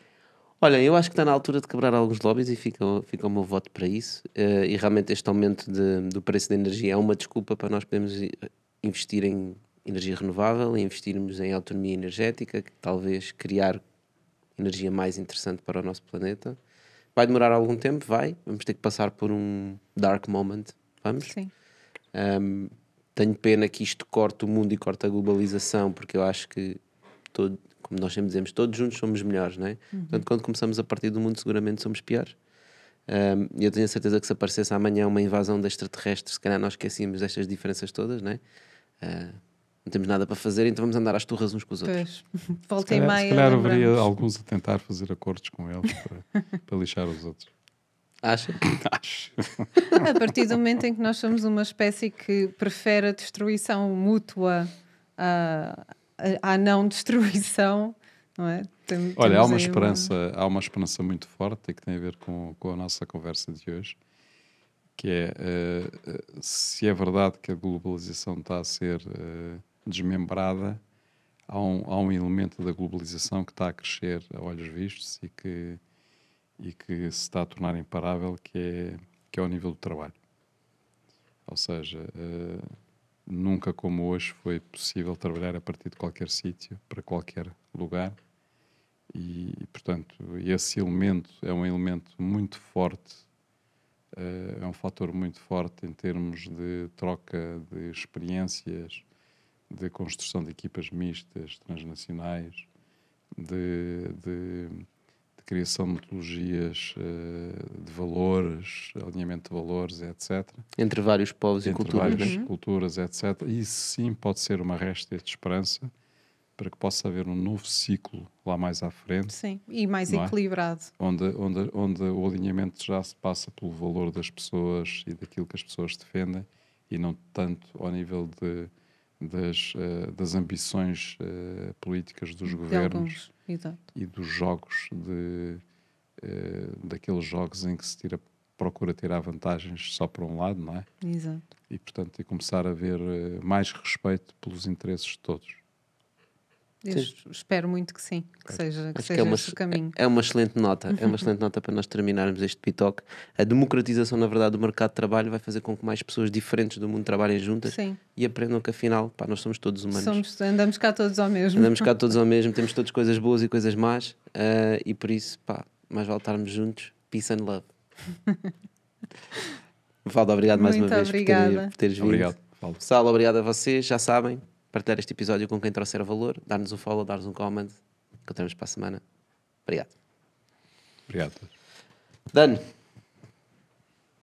Olha, eu acho que está na altura de quebrar alguns lobbies e fica, fica o meu voto para isso. Eh, e realmente este aumento de- do preço da energia é uma desculpa para nós podermos investir em energia renovável, e investirmos em autonomia energética, que talvez criar energia mais interessante para o nosso planeta. Vai demorar algum tempo, vai. Vamos ter que passar por um dark moment. Vamos? Sim. Um, tenho pena que isto corte o mundo e corte a globalização, porque eu acho que, todo, como nós sempre dizemos, todos juntos somos melhores, não é? Uhum. Portanto, quando começamos a partir do mundo, seguramente somos piores. Um, E eu tenho a certeza que se aparecesse amanhã uma invasão de extraterrestres, se calhar nós esquecíamos destas diferenças todas, não é? Uh, não temos nada para fazer, então vamos andar às turras uns com os outros. Pois, [laughs] Se volta e calhar, se calhar haveria alguns a tentar fazer acordos com eles para, [laughs] para lixar os outros. Acha? [laughs] Acho. A partir do momento em que nós somos uma espécie que prefere a destruição mútua à, à não destruição, não é? Tem- Olha, há uma esperança, há uma esperança muito forte e que tem a ver com, com a nossa conversa de hoje, que é eh, se é verdade que a globalização está a ser eh, desmembrada, há um, há um elemento da globalização que está a crescer a olhos vistos e que, e que se está a tornar imparável, que é, que é o nível do trabalho. Ou seja, eh, nunca como hoje foi possível trabalhar a partir de qualquer sítio, para qualquer lugar. E, e, portanto, esse elemento é um elemento muito forte, eh, é um fator muito forte em termos de troca de experiências, de construção de equipas mistas, transnacionais, de, de criação de metodologias eh, de valores, alinhamento de valores, etc. Entre vários povos e Entre culturas, várias né? culturas, etc. E isso sim pode ser uma resta de esperança para que possa haver um novo ciclo lá mais à frente. Sim, e mais é? equilibrado. Onde, onde, onde o alinhamento já se passa pelo valor das pessoas e daquilo que as pessoas defendem e não tanto ao nível de, das, eh, das ambições eh, políticas dos De governos alguns, e dos jogos, de, eh, daqueles jogos em que se tira, procura tirar vantagens só por um lado, não é? Exato. E, portanto, e começar a haver mais respeito pelos interesses de todos. Eu espero muito que sim, que seja, que Acho seja é uma, esse o caminho. é uma excelente nota. É uma [laughs] excelente nota para nós terminarmos este Bitoque. A democratização, na verdade, do mercado de trabalho vai fazer com que mais pessoas diferentes do mundo trabalhem juntas Sim. e aprendam que, afinal, pá, nós somos todos humanos. Somos, andamos cá todos ao mesmo. Andamos cá todos [laughs] ao mesmo, temos todas coisas boas e coisas más, eh, e por isso, pá, mais vale estarmos juntos. Peace and love. [laughs] Valdo, obrigado mais uma Muito vez por, ter, por teres vindo. Obrigado. Pessoal, obrigado a vocês. Já sabem, partilhar este episódio com quem trouxer valor, dar-nos um follow, dar-nos um comment. Encontramos para a semana. Obrigado. Obrigado. Dano,